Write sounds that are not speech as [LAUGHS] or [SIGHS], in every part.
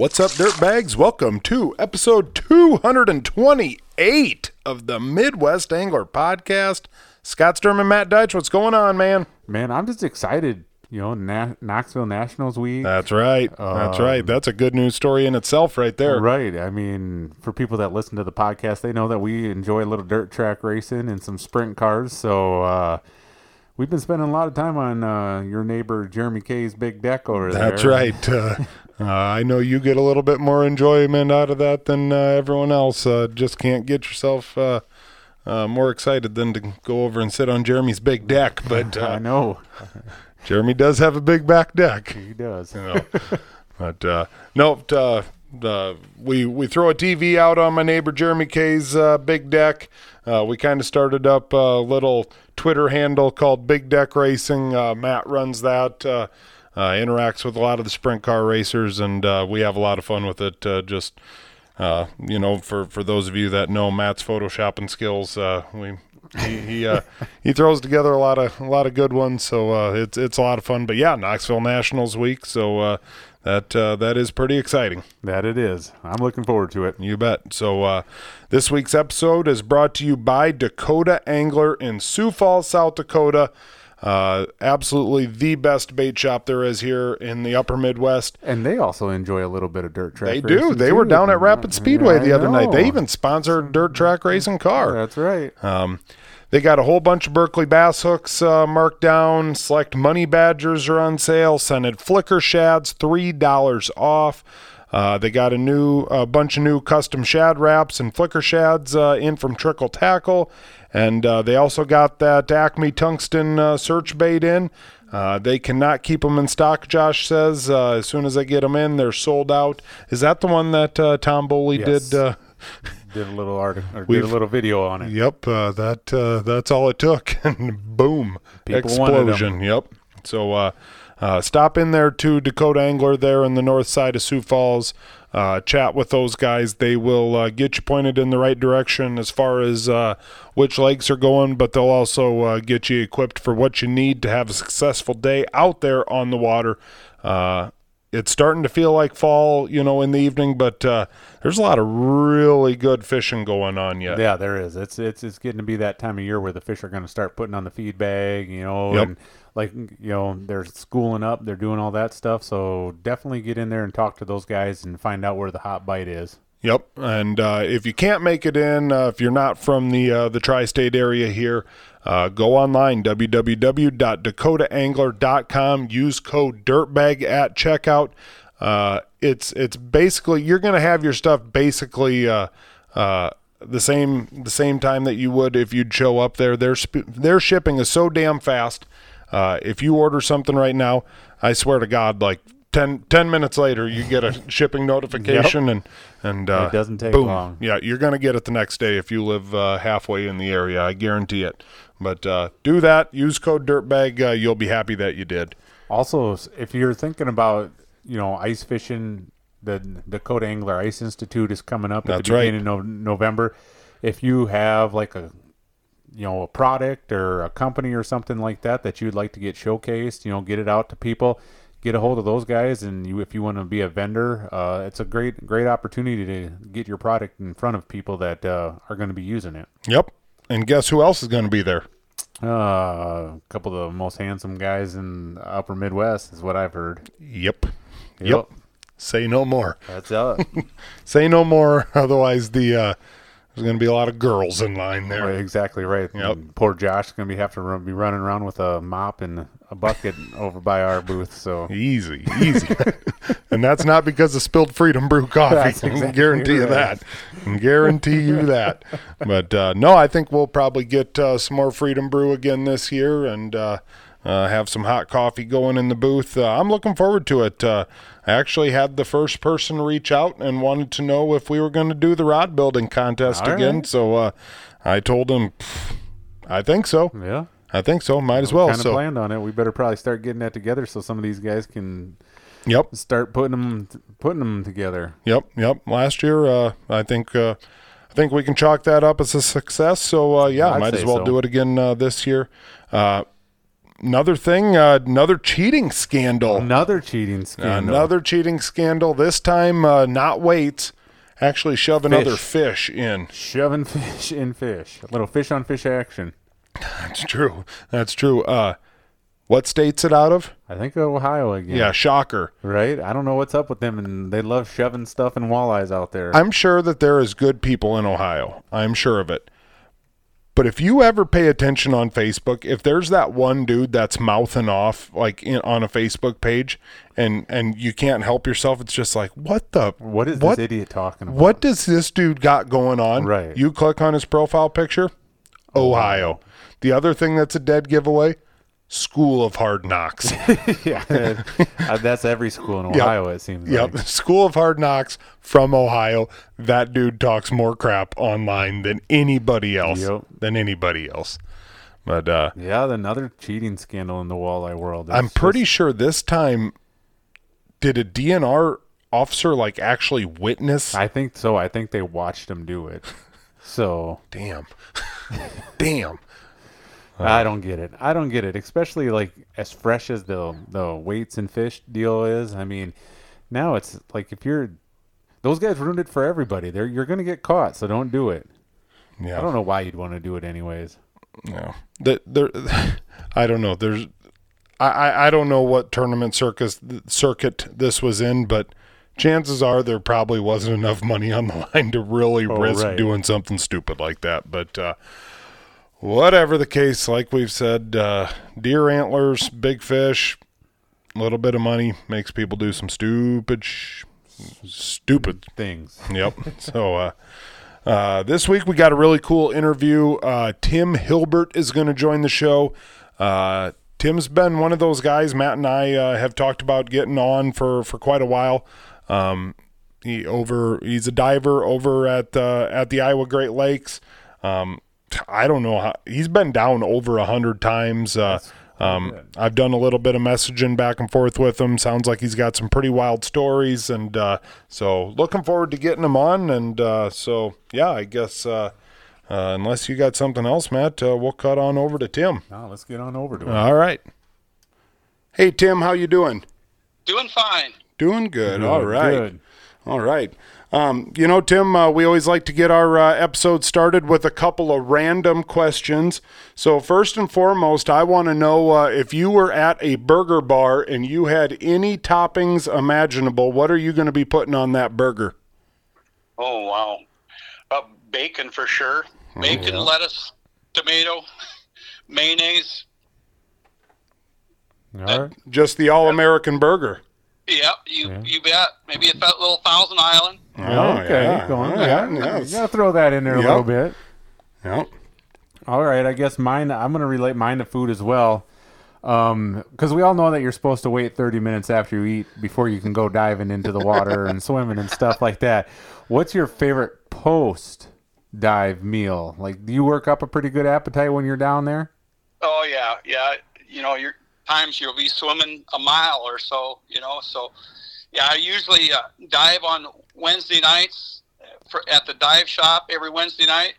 What's up, dirtbags? Welcome to episode 228 of the Midwest Angler Podcast. Scott Sturm and Matt Deitch, what's going on, man? Man, I'm just excited. You know, Na- Knoxville Nationals week. That's right. That's right. That's a good news story in itself, right there. Right. I mean, for people that listen to the podcast, they know that we enjoy a little dirt track racing and some sprint cars. So uh, we've been spending a lot of time on uh, your neighbor Jeremy Kay's big deck over there. That's right. Uh, [LAUGHS] uh, I know you get a little bit more enjoyment out of that than uh, everyone else. Uh, just can't get yourself uh, uh, more excited than to go over and sit on Jeremy's big deck. [LAUGHS] But I know [LAUGHS] Jeremy does have a big back deck. he does. you know. but uh, no, uh, uh, we we throw a TV out on my neighbor Jeremy Kay's uh, big deck. Uh, we kind of started up a little Twitter handle called Big Deck Racing. Uh, Matt runs that. Uh, uh, interacts with a lot of the sprint car racers, and uh, we have a lot of fun with it. Uh, just you know, for for those of you that know Matt's photoshopping skills, we he he, uh, [LAUGHS] he throws together a lot of a lot of good ones. So uh, it's it's a lot of fun. But yeah, Knoxville Nationals week, so uh, that uh, that is pretty exciting. That it is. I'm looking forward to it. You bet. So uh, this week's episode is brought to you by Dakota Angler in Sioux Falls, South Dakota. Uh, absolutely the best bait shop there is here in the Upper Midwest. And they also enjoy a little bit of dirt track They do. They were down at Rapid Speedway I the other night. They even sponsored dirt track racing car. That's right. Um, they got a whole bunch of Berkley bass hooks uh, marked down. Select money badgers are on sale. Scented flicker shads, three dollars off. Uh, they got a new a bunch of new custom Shad Raps and flicker shads uh, in from Trickle Tackle, and uh, they also got that Acme tungsten uh, search bait in. Uh, they cannot keep them in stock. Josh says uh, as soon as I get them in, they're sold out. Is that the one that uh, Tom Boley Yes. did? [LAUGHS] Did a little article or did a little video on it. Yep, uh, that uh, that's all it took, [LAUGHS] and boom, People explosion. Yep. So uh, uh, stop in there to Dakota Angler there in the north side of Sioux Falls. Uh, chat with those guys. They will uh, get you pointed in the right direction as far as uh, which lakes are going, but they'll also uh, get you equipped for what you need to have a successful day out there on the water. It's starting to feel like fall, you know, in the evening, but uh, there's a lot of really good fishing going on yet. Yeah, there is. It's it's it's getting to be that time of year where the fish are going to start putting on the feed bag, you know, Yep. and like you know they're schooling up, they're doing all that stuff. So definitely get in there and talk to those guys and find out where the hot bite is. Yep, and uh, if you can't make it in, uh, if you're not from the uh, the tri-state area here, uh, go online www.dakotaangler.com. Use code Dirtbag at checkout. Uh, it's it's basically you're gonna have your stuff basically uh, uh, the same the same time that you would if you'd show up there. Their sp- their shipping is so damn fast. Uh, if you order something right now, I swear to God, like 10, 10 minutes later, you get a [LAUGHS] shipping notification and and uh, It doesn't take boom. long. Yeah, you're gonna get it the next day if you live uh, halfway in the area. I guarantee it. But uh, do that. Use code Dirtbag. Uh, you'll be happy that you did. Also, if you're thinking about you know ice fishing, the Dakota Angler Ice Institute is coming up at That's the right. beginning of November. If you have like a you know a product or a company or something like that that you'd like to get showcased, you know, get it out to people. Get a hold of those guys, and you, if you want to be a vendor, uh, it's a great, great opportunity to get your product in front of people that uh, are going to be using it. Yep. And guess who else is going to be there? Uh, a couple of the most handsome guys in the Upper Midwest is what I've heard. Yep. Yep. Yep. Say no more. That's it. [LAUGHS] [LAUGHS] Say no more. [LAUGHS] Otherwise, the uh, there's going to be a lot of girls in line there. Right, exactly right. Yep. And poor Josh is going to be have to run, be running around with a mop and a bucket over by our booth. So Easy, easy. [LAUGHS] and that's not because of spilled Freedom Brew [LAUGHS] coffee. That's I can exactly guarantee you that. I can guarantee you that. But uh, no, I think we'll probably get uh, some more Freedom Brew again this year and uh, uh, have some hot coffee going in the booth. Uh, I'm looking forward to it. Uh, I actually had the first person reach out and wanted to know if we were going to do the rod building contest All again. right. So uh, I told him, I think so. yeah, I think so. Might as well. kind of So planned on it. We better probably start getting that together so some of these guys can yep. start putting them putting them together. Yep, yep. Last year, uh, I think uh, I think we can chalk that up as a success. So uh, yeah, I'd might as well so. do it again uh, this year. Uh, another thing, uh, another cheating scandal. Another cheating scandal. Another cheating scandal. This time, uh, not weights, actually shove another Fish. fish in. Shoving [LAUGHS] fish in fish. A little fish on fish action. That's true. That's true. Uh, what state's it out of? I think Ohio again. Yeah, shocker. Right? I don't know what's up with them, and they love shoving stuff and walleyes out there. I'm sure that there is good people in Ohio. I'm sure of it. But if you ever pay attention on Facebook, if there's that one dude that's mouthing off like in, on a Facebook page, and and you can't help yourself, it's just like, what the? what is what this idiot talking about? What does this dude got going on? Right. You click on his profile picture, Ohio. The other thing that's a dead giveaway, School of Hard Knocks. [LAUGHS] yeah, Uh, that's every school in Yep. Ohio. It seems. yep. Like. School of Hard Knocks from Ohio. That dude talks more crap online than anybody else. Yep. Than anybody else. But uh, Yeah, another cheating scandal in the walleye world. It's I'm pretty just- sure this time, did a DNR officer like actually witness? I think so. I think they watched him do it. So Damn. [LAUGHS] Damn. I don't get it. I don't get it. Especially like as fresh as the the weights and fish deal is. I mean, now it's like if you're those guys ruined it for everybody. They're you're gonna get caught, so don't do it. Yeah. I don't know why you'd want to do it anyways. No, that there, I don't know. There's, I, I, I don't know what tournament circus circuit this was in, but chances are there probably wasn't enough money on the line to really Oh, risk right. doing something stupid like that. But uh, whatever the case, like we've said, uh, deer antlers, big fish, a little bit of money makes people do some stupid, sh- stupid Things. [LAUGHS] Yep. so uh, uh, this week we got a really cool interview. Uh, Tim Hilbert is going to join the show. Uh, Tim's been one of those guys Matt and I uh, have talked about getting on for, for quite a while. Um, he over he's a diver over at uh, at the Iowa Great Lakes. Um, I don't know how he's been down over a hundred times. Uh, um, I've done a little bit of messaging back and forth with him. Sounds like he's got some pretty wild stories, and uh, so looking forward to getting him on. And uh, so yeah, I guess uh, uh, unless you got something else, Matt, uh, we'll cut on over to Tim. Now let's get on over to him. All right. Hey Tim, how you doing? Doing fine. Doing good. All Good, right. good. All right. Um, you know, Tim, uh, we always like to get our uh, episode started with a couple of random questions. So, first and foremost, I want to know uh, if you were at a burger bar and you had any toppings imaginable, what are you going to be putting on that burger? Oh wow. Uh, bacon for sure. Bacon, lettuce, tomato, mayonnaise. All right. Just the all American burger. Yep, you Yeah. you bet. Maybe a little Thousand Island. Oh, okay. yeah. Go on. Oh, yeah. yeah. You gotta throw that in there a little bit. Yeah. All right, I guess mine. I'm going to relate mine to food as well, um, because we all know that you're supposed to wait 30 minutes after you eat before you can go diving into the water and [LAUGHS] swimming and stuff like that. What's your favorite post dive meal? Like, do you work up a pretty good appetite when you're down there? Oh yeah, yeah. You know, your times you'll be swimming a mile or so. You know, so yeah. I usually uh, dive on Wednesday nights for, at the dive shop every Wednesday night,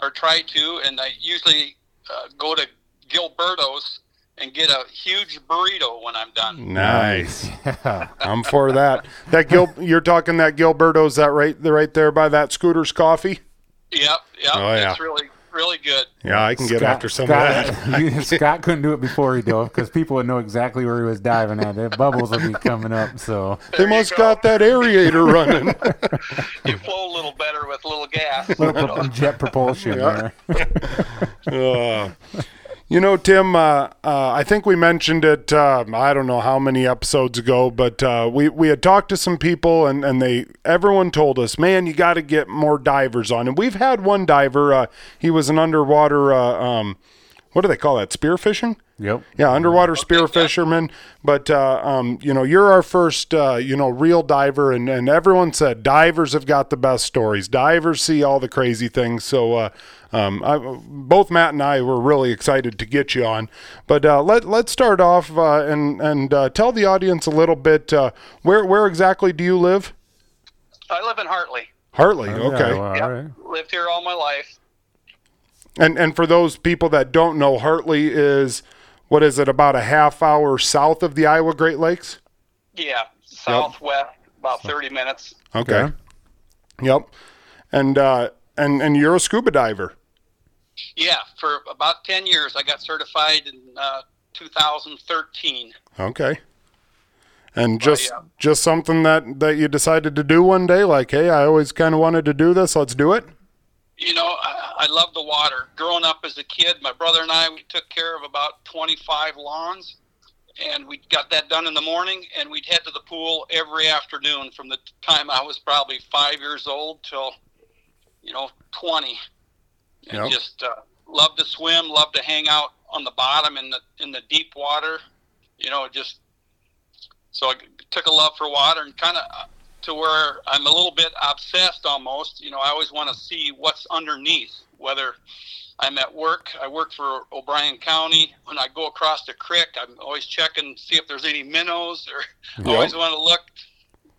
or try to, and I usually uh, go to Gilberto's and get a huge burrito when I'm done. Nice. Yeah. [LAUGHS] I'm for that. That Gil, you're talking that Gilberto's that right, right there by that Scooter's Coffee. Yep, yep. Oh, yeah. It's really, really good. Yeah, I can get after some Scott, of that. [LAUGHS] you- Scott couldn't do it before he dove because people would know exactly where he was diving at. The bubbles would be coming up. So They There you must go. got that aerator running. [LAUGHS] You flow a little better with a little gas. little pro- jet propulsion Yeah. there. [LAUGHS] Uh, you know, Tim, uh, uh, I think we mentioned it. Uh, I don't know how many episodes ago, but uh, we we had talked to some people, and and they everyone told us, man, you got to get more divers on. And we've had one diver. Uh, he was an underwater. Uh, um, what do they call that? Spearfishing. Yep. Yeah, underwater spear fisherman. But uh, um, you know, you're our first, uh, you know, real diver, and, and everyone said divers have got the best stories. Divers see all the crazy things. So uh, um, I, both Matt and I were really excited to get you on. But uh, let let's start off uh, and and uh, tell the audience a little bit uh, where where exactly do you live? I live in Hartley. Hartley. Yeah, Okay. well, Yep. all right. Lived here all my life. And and for those people that don't know, Hartley is what is it? About a half hour south of the Iowa Great Lakes. Yeah, southwest, about 30 minutes. Okay. Okay. Yep. And uh, and and you're a scuba diver. Yeah, for about 10 years. I got certified in uh, 2013. Okay. And just yeah. just something that that you decided to do one day, like, hey, I always kind of wanted to do this. Let's do it. You know, I, I love the water. Growing up as a kid, my brother and I, we took care of about 25 lawns, and we got that done in the morning, and we'd head to the pool every afternoon from the time I was probably five years old till, you know, 20. And Yep. just uh, loved to swim, loved to hang out on the bottom in the in the deep water. You know, just so I took a love for water and kind of to where I'm a little bit obsessed almost. You know, I always want to see what's underneath. Whether I'm at work, I work for O'Brien County. When I go across the creek, I'm always checking see if there's any minnows, or I [LAUGHS] Yep. always want to look,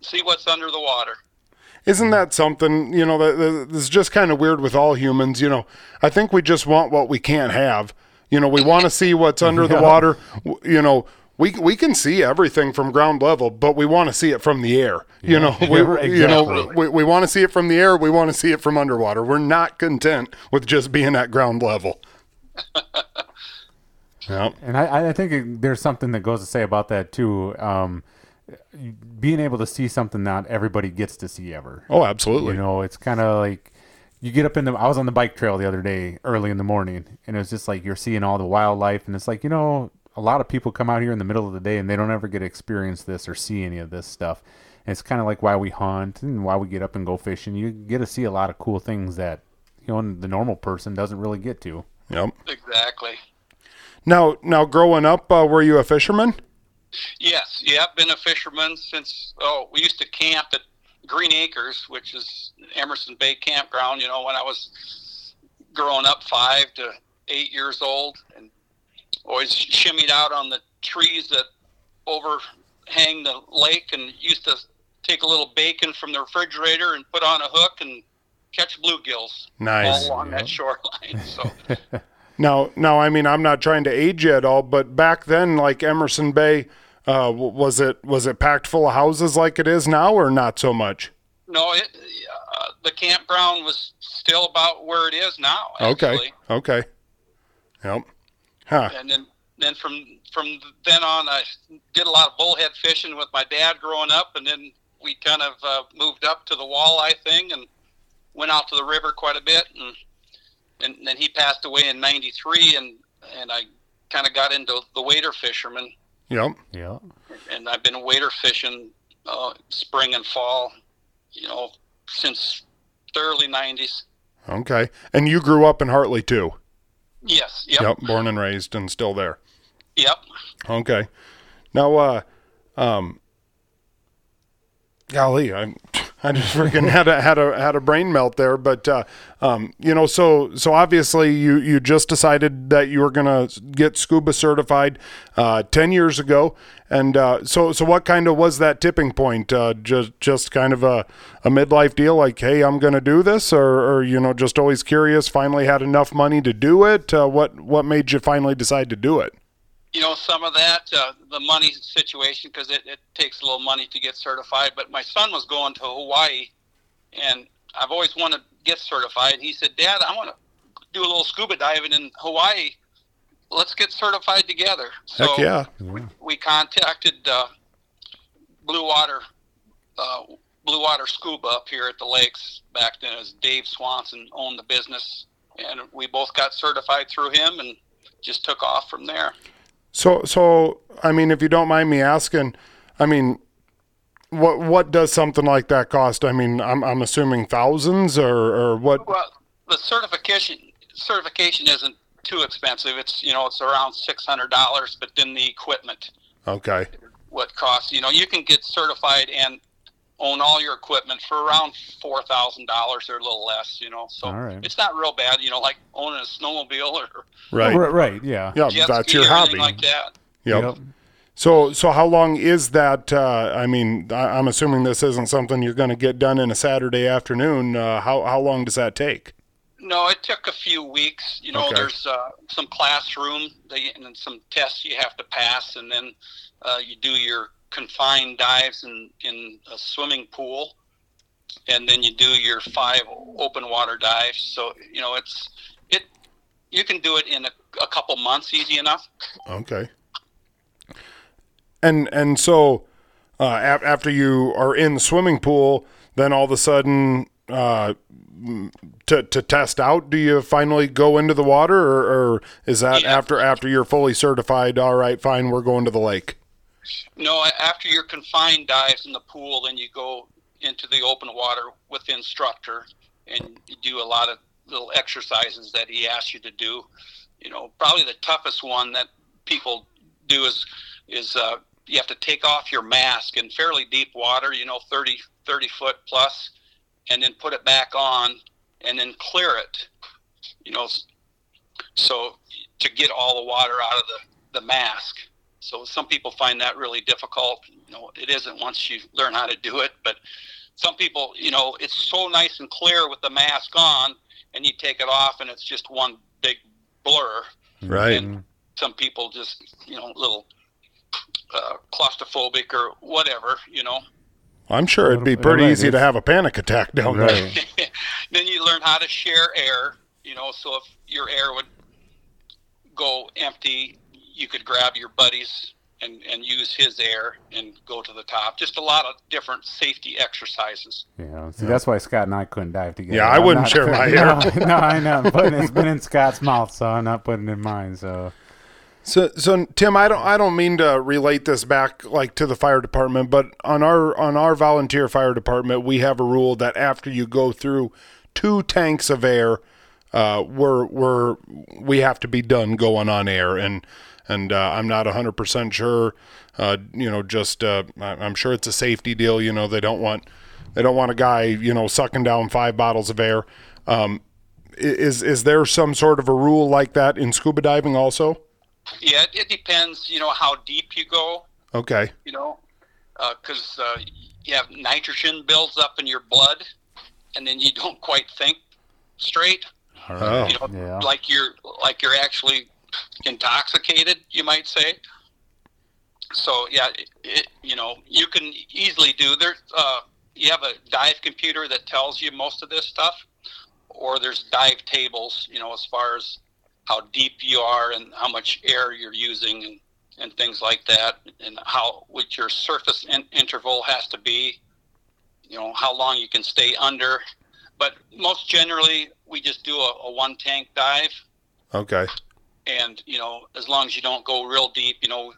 see what's under the water. Isn't that something, you know, that, that this is just kind of weird with all humans, you know. I think we just want what we can't have. You know, we want to see what's under the [LAUGHS] water. You know, we we can see everything from ground level, but we want to see it from the air. You know, [LAUGHS] we Yeah, you know, we, we want to see it from the air, we want to see it from underwater. We're not content with just being at ground level. [LAUGHS] Yeah. And I, I think it, there's something that goes to say about that too. Um, being able to see something not everybody gets to see ever. Oh, absolutely. You know, it's kind of like you get up in the. I was on the bike trail the other day, early in the morning, and it was just like you're seeing all the wildlife, and it's like you know, a lot of people come out here in the middle of the day and they don't ever get to experience this or see any of this stuff. And it's kind of like why we hunt and why we get up and go fishing. You get to see a lot of cool things that you know the normal person doesn't really get to. Yep. Exactly. Now, now, growing up, uh, were you a fisherman? Yes, yeah, been a fisherman since. Oh, we used to camp at Green Acres, which is Emerson Bay Campground. You know, when I was growing up, five to eight years old, and always shimmied out on the trees that overhang the lake, and used to take a little bacon from the refrigerator and put on a hook and catch bluegills Nice. all along that shoreline. So. [LAUGHS] Now, now, I mean, I'm not trying to age you at all, but back then, like Emerson Bay, uh, was it was it packed full of houses like it is now, or not so much? No, it, uh, the campground was still about where it is now. Okay, okay, yep, huh? And then, then from from then on, I did a lot of bullhead fishing with my dad growing up, and then we kind of uh, moved up to the walleye thing and went out to the river quite a bit, and and then he passed away in '93, and and I kind of got into the wader fisherman, Yep. Yeah. and I've been wader fishing uh, spring and fall, you know, since the early '90s. Okay. And you grew up in Hartley too. Yes. Yep. Yep. Born and raised, and still there. Yep. Okay. Now, uh, um, golly, I, I just freaking had a had a had a brain melt there. But uh, um, you know, so so obviously you you just decided that you were gonna get scuba certified uh, ten years ago, and uh, so so what kind of was that tipping point? Uh, just just kind of a a midlife deal, like, hey, I'm gonna do this, or or you know, just always curious. Finally, had enough money to do it. Uh, what what made you finally decide to do it? You know some of that uh, the money situation because it, it takes a little money to get certified but my son was going to hawaii and i've always wanted to get certified. He said dad i want to do a little scuba diving in hawaii. Let's get certified together. So Heck yeah. we we contacted uh, blue water uh, blue water scuba up here at the lakes back then. As dave swanson owned the business and we both got certified through him and just took off from there So, so I mean, if you don't mind me asking, I mean, what what does something like that cost? I mean, I'm I'm assuming thousands or or what? Well, the certification certification isn't too expensive. It's you know it's around six hundred dollars, but then the equipment Okay, what costs you know you can get certified and own all your equipment for around four thousand dollars or a little less. You know, so All right. it's not real bad. You know, like owning a snowmobile or right. Right. Right. Yeah. Yeah, jet that's ski your or hobby. anything like that. Yep. Yep. So, so how long is that? Uh, I mean, I, I'm assuming this isn't something you're going to get done in a Saturday afternoon. Uh, how how long does that take? No, it took a few weeks. You know, Okay. there's uh, some classroom they, and some tests you have to pass, and then uh, you do your confined dives in, in a swimming pool, and then you do your five open water dives. So you know, it's it. You can do it in a, a couple months, easy enough. Okay. And and so uh, af- after you are in the swimming pool, then all of a sudden uh, to to test out, do you finally go into the water, or, or is that Yeah. after after you're fully certified? All right, fine, we're going to the lake. No, after your confined dives in the pool, then you go into the open water with the instructor, and you do a lot of little exercises that he asks you to do. You know, probably the toughest one that people do is is uh, you have to take off your mask in fairly deep water. You know, 30, 30 foot plus, and then put it back on, and then clear it. You know, so to get all the water out of the the mask. So some people find that really difficult. You know, it isn't once you learn how to do it, but some people, you know, it's so nice and clear with the mask on, and you take it off, and it's just one big blur. Right. And some people just, you know, a little uh, claustrophobic or whatever, you know. I'm sure it'd be pretty right, easy to have a panic attack down there. [LAUGHS] Then you learn how to share air. You know, so if your air would go empty, you could grab your buddies and, and use his air and go to the top. Just a lot of different safety exercises. Yeah, see, that's why Scott and I couldn't dive together. Yeah, I I'm wouldn't share my [LAUGHS] no, [LAUGHS] no, I know. But it's been in Scott's mouth, so I'm not putting it in mine. So So, so Tim, I don't, I don't mean to relate this back like to the fire department, but on our, on our volunteer fire department, we have a rule that after you go through two tanks of air, uh, we're, we're, we have to be done going on air, and, and uh, I'm not hundred percent sure. Uh, you know, just uh, I- I'm sure it's a safety deal. You know, they don't want, they don't want a guy, you know, sucking down five bottles of air. Um, is, is there some sort of a rule like that in scuba diving also? Yeah, it, it depends, you know, how deep you go, Okay. you know, because uh, you have nitrogen builds up in your blood and then you don't quite think straight. Oh. you know, Yeah. like you're like you're actually intoxicated, you might say. So yeah, it, you know, you can easily do there. Uh, you have a dive computer that tells you most of this stuff, or there's dive tables, you know, as far as how deep you are and how much air you're using and, and things like that, and how what your surface in, interval has to be. You know, how long you can stay under. But most generally, we just do a, a one tank dive Okay. And you know as long as you don't go real deep you know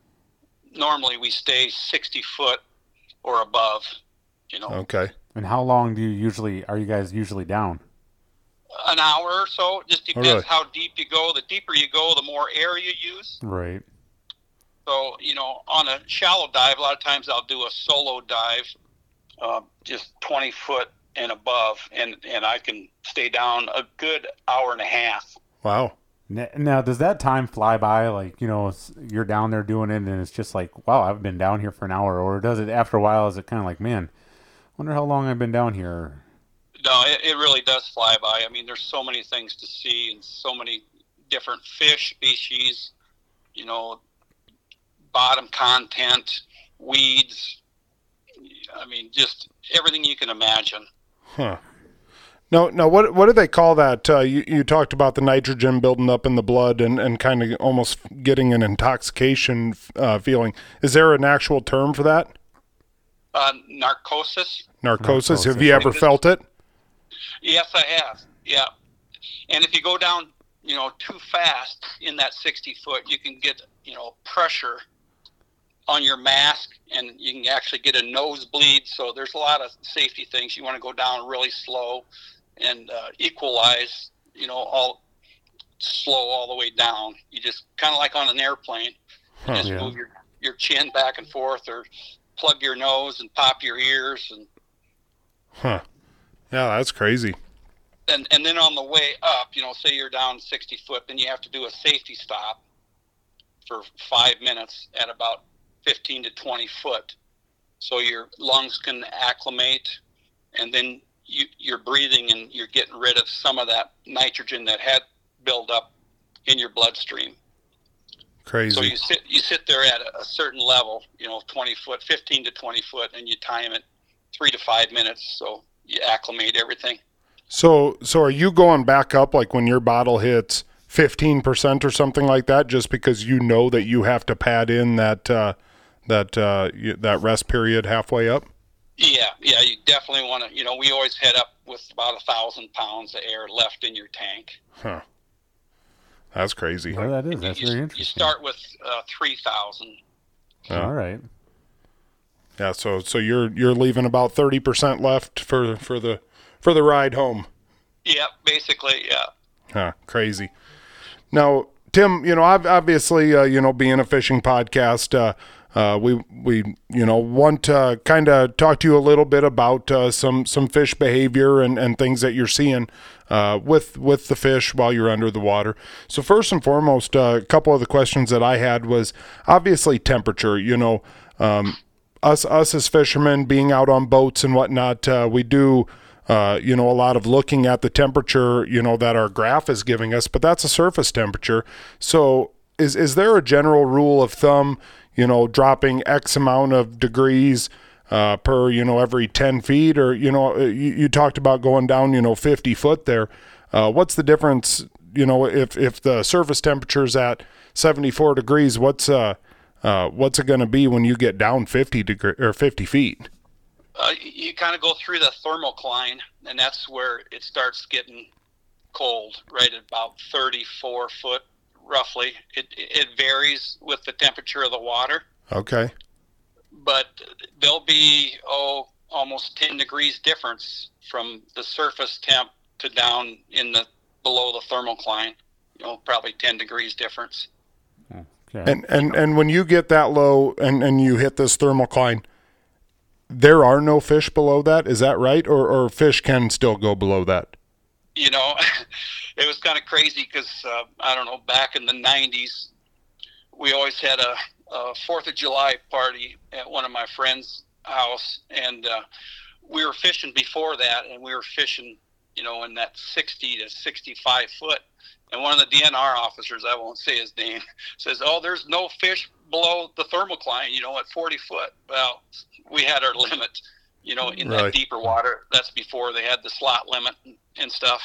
normally we stay 60 foot or above you know Okay. And how long do you usually are you guys usually down? an hour or so just depends really? how deep you go the deeper you go the more air you use Right. so you know on a shallow dive a lot of times i'll do a solo dive uh, just 20 foot and above and and i can stay down a good hour and a half Wow. Now, does that time fly by? Like, you know, you're down there doing it, and it's just like, wow, I've been down here for an hour. Or does it after a while? Is it kind of like, man, wonder how long I've been down here? No, it, it really does fly by. I mean, there's so many things to see and so many different fish species, you know, bottom content, weeds. I mean, just everything you can imagine. Huh. No, no. What what do they call that? Uh, you you talked about the nitrogen building up in the blood and, and kind of almost getting an intoxication uh, feeling. Is there an actual term for that? Uh, narcosis. Narcosis. Have you ever felt it? Yes, I have. Yeah. And if you go down, you know, too fast in that 60 foot, you can get, you know, pressure on your mask and you can actually get a nosebleed. So there's a lot of safety things. You want to go down really slow and uh, equalize, you know, all slow all the way down. You just kind of like on an airplane, Huh. just Yeah. move your, your chin back and forth or plug your nose and pop your ears and Huh. Yeah, that's crazy. and and then on the way up, you know, say you're down 60 foot, then you have to do a safety stop for five minutes at about 15 to 20 foot, so your lungs can acclimate, and then you, you're breathing and you're getting rid of some of that nitrogen that had built up in your bloodstream. Crazy. So you sit you sit there at a, a certain level, you know, 20 foot, 15 to 20 foot, and you time it three to five minutes. So you acclimate everything. So, so are you going back up like when your bottle hits 15% or something like that just because you know that you have to pad in that uh that uh that rest period halfway up? Yeah, yeah, you definitely want to. You know, we always head up with about a thousand pounds of air left in your tank. Huh. That's crazy. Well, that is. That's you, very interesting. you start with uh, three thousand. Yeah. All right. Yeah, so so you're you're leaving about 30% left for for the for the ride home. Yeah, basically, yeah. Huh, crazy. Now, Tim, you know, ob- obviously, uh, you know, being a fishing podcast, uh, uh, we we you know want to kind of talk to you a little bit about uh, some some fish behavior and, and things that you're seeing uh, with with the fish while you're under the water. So first and foremost, uh, a couple of the questions that I had was obviously temperature. You know, um, us us as fishermen being out on boats and whatnot, uh, we do uh, you know a lot of looking at the temperature you know that our graph is giving us, but that's a surface temperature. So is is there a general rule of thumb? You know, dropping X amount of degrees uh, per you know every ten feet, or you know you, you talked about going down you know fifty foot there. Uh, what's the difference? You know, if if the surface temperature is at seventy four degrees, what's uh uh, what's it going to be when you get down 50 degree or 50 feet? Uh, you kind of go through the thermocline, and that's where it starts getting cold, right at about 34 foot, roughly. It, it varies with the temperature of the water, Okay. but there'll be, oh, almost 10 degrees difference from the surface temp to down in the below the thermocline. You know, probably 10 degrees difference. Okay. And and and when you get that low and and you hit this thermal thermocline, there are no fish below that. Is that right? Or or fish can still go below that? you know, [LAUGHS] it was kind of crazy because uh, I don't know. Back in the '90s, we always had a, a Fourth of July party at one of my friends' house, and uh, we were fishing before that, and we were fishing, you know, in that 60 to 65 foot. And one of the DNR officers, I won't say his name, [LAUGHS] says, "Oh, there's no fish below the thermocline, you know, at 40 foot." Well, we had our [LAUGHS] limit, you know, in Right. that deeper water. That's before they had the slot limit and stuff.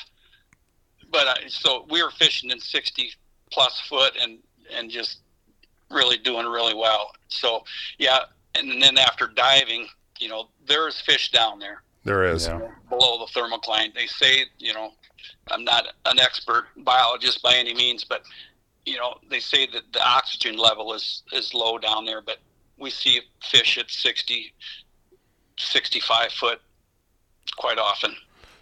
But uh, so we were fishing in 60 plus foot and and just really doing really well. So yeah, and then after diving, you know, there's fish down there There is. Yeah. below the thermocline. They say, you know, I'm not an expert biologist by any means, but you know, they say that the oxygen level is is low down there, but we see fish at 60 65 foot quite often.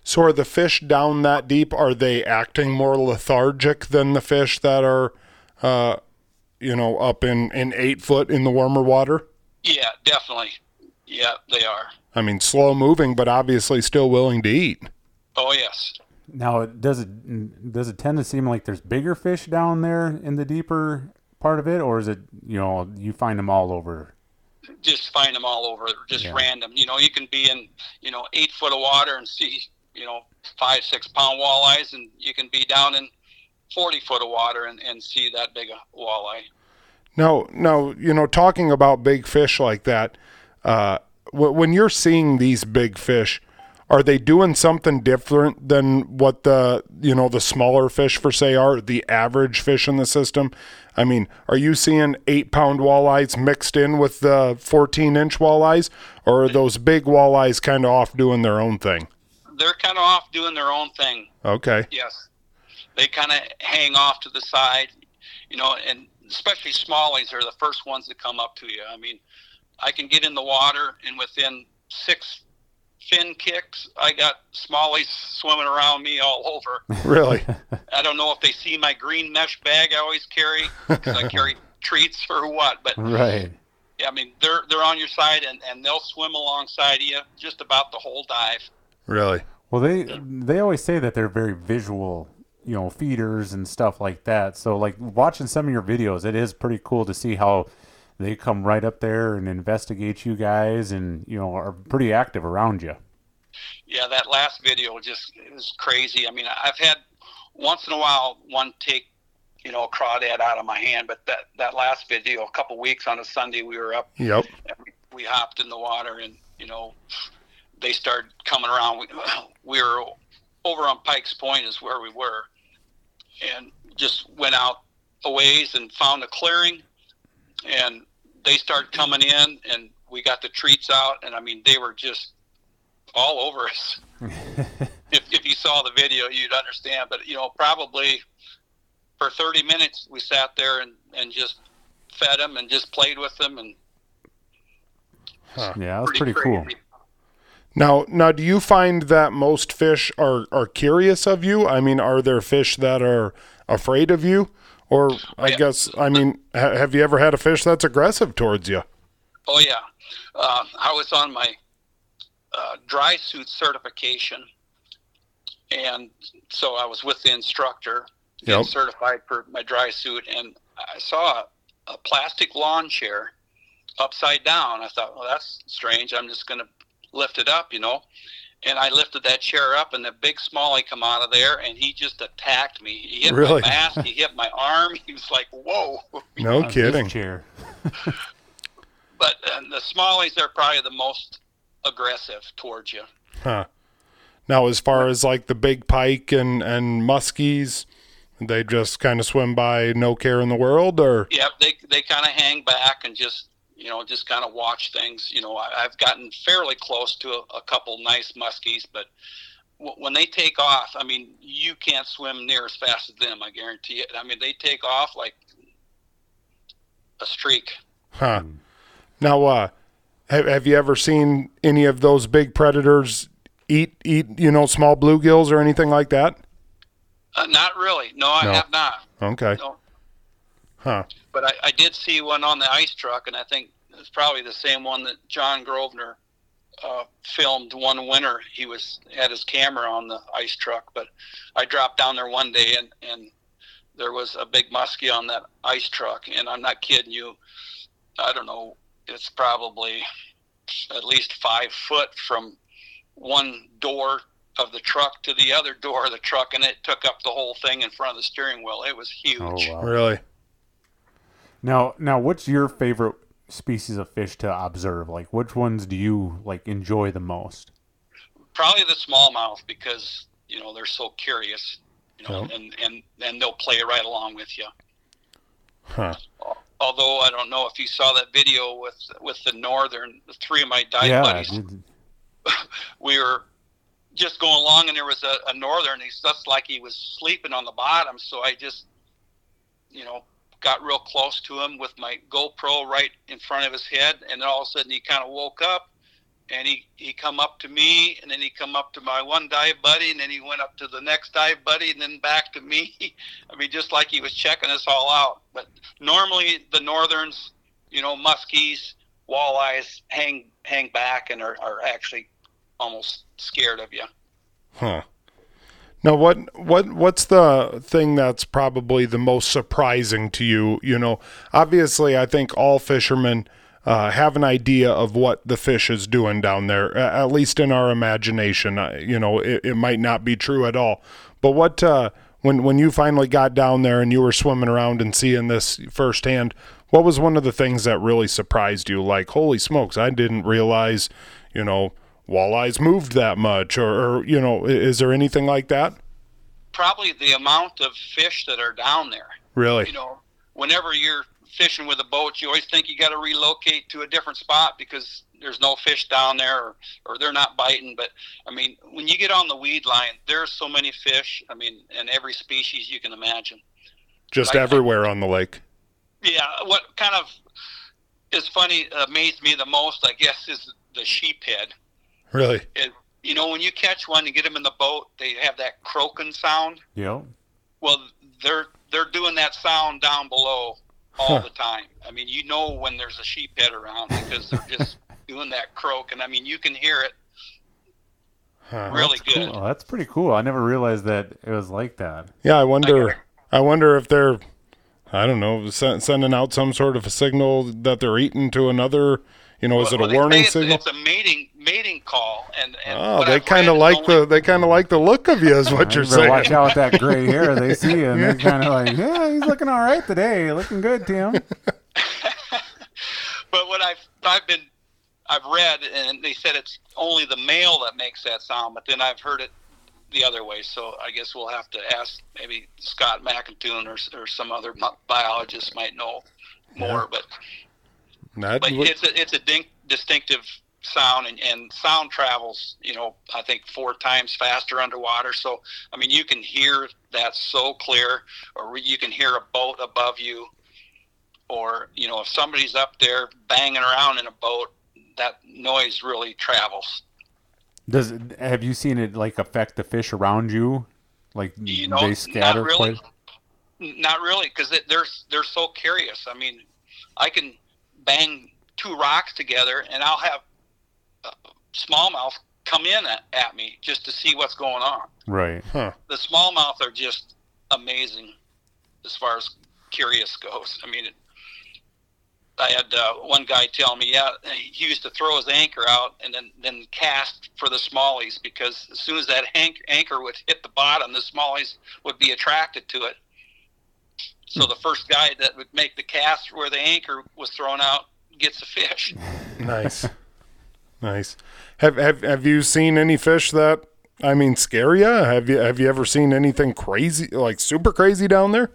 So are the fish down that deep? Are they acting more lethargic than the fish that are, uh, you know, up in in eight foot in the warmer water? Yeah, definitely. Yeah, they are. I mean, slow moving, but obviously still willing to eat. Oh yes. Now, does it does it tend to seem like there's bigger fish down there in the deeper part of it, or is it you know you find them all over? just find them all over, just Yeah. random. You know, you can be in, you know, eight foot of water and see, you know, five, six pound walleyes, and you can be down in 40 foot of water and, and see that big a walleye. No, no, you know, talking about big fish like that, uh, when you're seeing these big fish, are they doing something different than what the, you know, the smaller fish for say are the average fish in the system? I mean, are you seeing eight pound walleyes mixed in with the 14 inch walleyes, or are those big walleyes kind of off doing their own thing? They're kind of off doing their own thing. Okay. Yes. They kind of hang off to the side, you know, and especially smallies are the first ones that come up to you. I mean, I can get in the water and within six fin kicks, I got smallies swimming around me all over. [LAUGHS] Really? [LAUGHS] I don't know if they see my green mesh bag I always carry because I carry [LAUGHS] treats or what, but Right. Yeah, I mean they're they're on your side and, and they'll swim alongside of you just about the whole dive. Really? Well, they they always say that they're very visual, you know, feeders and stuff like that. So, like watching some of your videos, it is pretty cool to see how they come right up there and investigate you guys, and you know, are pretty active around you. yeah, that last video just it was crazy. I mean, I've had once in a while one take you know a crawdad out of my hand, but that that last video, a couple weeks on a Sunday, we were up Yep. and we, we hopped in the water and you know they started coming around. We, we were over on pikes point is where we were and just went out a ways and found a clearing and they started coming in and we got the treats out and i mean they were just all over us. [LAUGHS] If, if you saw the video you'd understand but you know probably for 30 minutes we sat there and, and just fed them and just played with them and Yeah, that's pretty, cool. Now, now, do you find that most fish are are curious of you? I mean, are there fish that are afraid of you, or I yeah. guess I mean, ha- have you ever had a fish that's aggressive towards you? Oh yeah, uh, I was on my uh, dry suit certification, and so I was with the instructor, Yep. certified for my dry suit, and I saw a, a plastic lawn chair upside down. I thought, well, that's strange. I'm just going to lift it up, you know. And I lifted that chair up, and the big smallie come out of there, and he just attacked me. He hit Really? my mask, he hit my arm. [LAUGHS] He was like, "Whoa!" [LAUGHS] No kidding. Chair. [LAUGHS] But uh, the smallies are probably the most aggressive towards you. Huh. Now, as far as like the big pike and and muskies, they just kind of swim by, no care in the world, or Yep, they they kind of hang back and just you know just kind of watch things. You know, I, I've gotten fairly close to a, a couple nice muskies, but w- when they take off, I mean, you can't swim near as fast as them. I guarantee it. I mean, they take off like a streak. huh? Now, uh, have have you ever seen any of those big predators eat eat you know small bluegills or anything like that? Uh, not really. No, I No. have not. Okay. No, Huh. But I, I did see one on the ice truck, and I think it's probably the same one that John Grosvenor uh, filmed one winter. He was had his camera on the ice truck, but I dropped down there one day, and and there was a big muskie on that ice truck, and I'm not kidding you. I don't know. It's probably at least five foot from one door of the truck to the other door of the truck, and it took up the whole thing in front of the steering wheel. It was huge. Oh wow. Really? Now, now, what's your favorite species of fish to observe? Like, which ones do you like enjoy the most? probably the smallmouth because you know they're so curious you know Yep. and and and they'll play right along with you Huh. although i don't know if you saw that video with with the northern the three of my dive yeah, buddies dude. [LAUGHS] we were just going along and there was a, a northern he's just like he was sleeping on the bottom so i just you know got real close to him with my gopro right in front of his head and then all of a sudden he kind of woke up and he he come up to me and then he come up to my one dive buddy and then he went up to the next dive buddy and then back to me. [LAUGHS] I mean just like he was checking us all out. But normally the northerns you know muskies walleyes hang hang back and are, are actually almost scared of you. Huh. Now, what what what's the thing that's probably the most surprising to you? You know, obviously, I think all fishermen uh, have an idea of what the fish is doing down there, at least in our imagination. You know, it, it might not be true at all. But what uh, when when you finally got down there and you were swimming around and seeing this firsthand, what was one of the things that really surprised you? Like, holy smokes, I didn't realize, you know, walleyes moved that much, or, or you know, is there anything like that? probably the amount of fish that are down there Really? you know whenever you're fishing with a boat you always think you got to relocate to a different spot because there's no fish down there or, or they're not biting but i mean when you get on the weed line there's so many fish i mean and every species you can imagine Just I- I- everywhere on the lake. Yeah, what kind of is funny, amazed me the most, I guess, is the sheephead. Really? It, you know, when you catch one and get them in the boat, they have that croaking sound. Yeah. Well, they're they're doing that sound down below all Huh. the time. I mean, you know when there's a sheephead around because they're just [LAUGHS] doing that croak, and I mean, you can hear it Huh. really That's good. cool. That's pretty cool. I never realized that it was like that. Yeah, I I wonder. got it. I wonder if they're, I don't know, sen- sending out some sort of a signal that they're eating to another. You know, is it a they say warning it's, signal? It's a mating mating call. And, and Oh, they kind of like only- the they kind of like the look of you, is what You you're saying. watch out with that gray hair they [LAUGHS] see, you and they're kind of like, yeah, he's looking all right today, looking good, Tim. [LAUGHS] But what I've I've been I've read, and they said it's only the male that makes that sound. But then I've heard it the other way. So I guess we'll have to ask maybe Scott McIntoon or or some other biologist might know more. But That but would- it's a it's a dink, distinctive sound and, and sound travels you know i think four times faster underwater so i mean you can hear that so clear or you can hear a boat above you or you know if somebody's up there banging around in a boat that noise really travels Does it- have you seen it like affect the fish around you? Like you know they not scatter really quite? not really because they're they're so curious i mean i can bang two rocks together and i'll have uh, smallmouth come in at, at me just to see what's going on Right. huh. the smallmouth are just amazing as far as curious goes. I mean, it, I had uh, one guy tell me, yeah, he used to throw his anchor out and then then cast for the smallies because as soon as that hank, anchor would hit the bottom, the smallies would be attracted to it. So the first guy that would make the cast where the anchor was thrown out gets a fish. [LAUGHS] Nice, nice. Have have have you seen any fish that I mean scare you? Have you have you ever seen anything crazy like super crazy down there?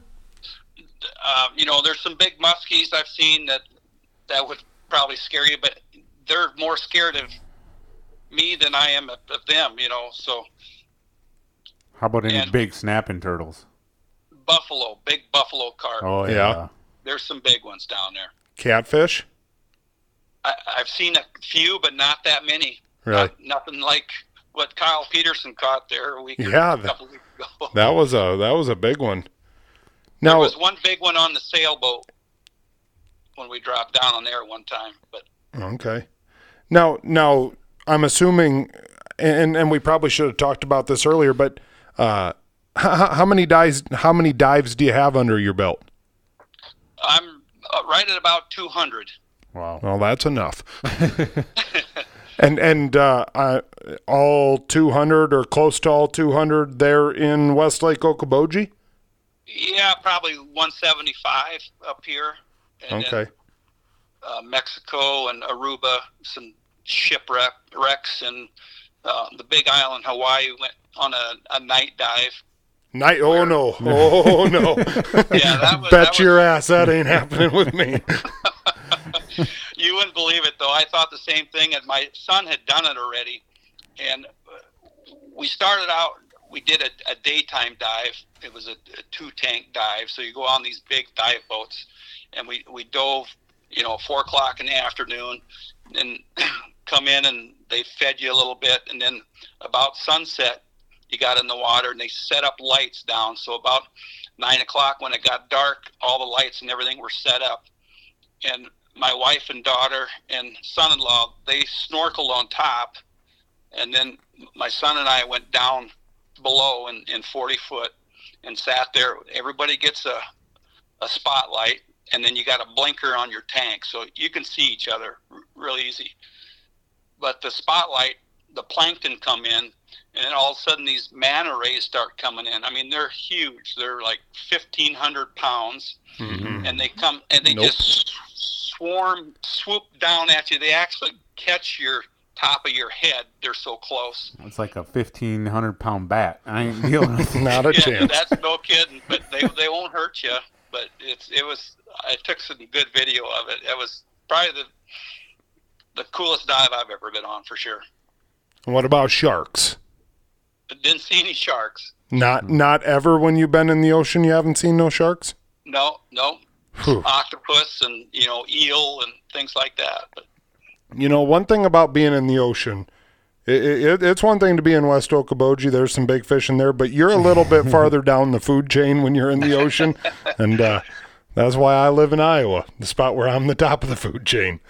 uh, you know, there's some big muskies I've seen that that would probably scare you, but they're more scared of me than I am of, of them. You know, so How about any And- big snapping turtles? buffalo, big buffalo carp. Oh yeah. Yeah. There's some big ones down there. Catfish? I, I've seen a few, but not that many. Really? Not, nothing like what Kyle Peterson caught there a week or Yeah, a the- couple weeks ago. [LAUGHS] That was a that was a big one. Now there was one big one on the sailboat when we dropped down on there one time, but Okay. Now, now I'm assuming, and and we probably should have talked about this earlier, but uh, how, how many dives how many dives do you have under your belt? I'm uh, right at about 200. Wow. Well, that's enough. [LAUGHS] and and uh, uh, all 200 or close to all 200 there in Westlake Okoboji. Yeah, probably 175 up here. And then, Okay. uh, Mexico and Aruba, some shipwreck wrecks, and uh, the Big Island, Hawaii, went on a, a night dive. Night. Oh no. Oh [LAUGHS] no. Yeah, that [LAUGHS] was. Bet that your was, ass that ain't happening with me. You wouldn't believe it though. I thought the same thing, and my son had done it already. And we started out. We did a, a daytime dive. It was a, a two tank dive. So you go on these big dive boats, and we we dove. You know, four o'clock in the afternoon, and [CLEARS THROAT] come in and they fed you a little bit, and then about sunset, you got in the water, and they set up lights down. So about nine o'clock when it got dark, all the lights and everything were set up, and my wife and daughter and son-in-law they snorkeled on top and then my son and i went down below in, in 40 foot and sat there everybody gets a, a spotlight and then you got a blinker on your tank so you can see each other r- real easy but the spotlight the plankton come in and then all of a sudden these manta rays start coming in i mean they're huge they're like 1500 pounds Mhm. and they come and they Nope. just swarm swoop down at you they actually catch your top of your head they're so close It's like a fifteen hundred pound bat. I ain't dealing with [LAUGHS] it. Not a yeah chance. that's no kidding but they they won't hurt you but it's it was i took some good video of it it was probably the the coolest dive i've ever been on for sure What about sharks? but didn't see any sharks Not not ever when you've been in the ocean you haven't seen no sharks? no no Whew. octopus and you know eel and things like that but You know, one thing about being in the ocean, it, it, it's one thing to be in West Okoboji. There's some big fish in there, but you're a little bit [LAUGHS] farther down the food chain when you're in the ocean, [LAUGHS] and uh, that's why I live in Iowa, the spot where I'm the top of the food chain.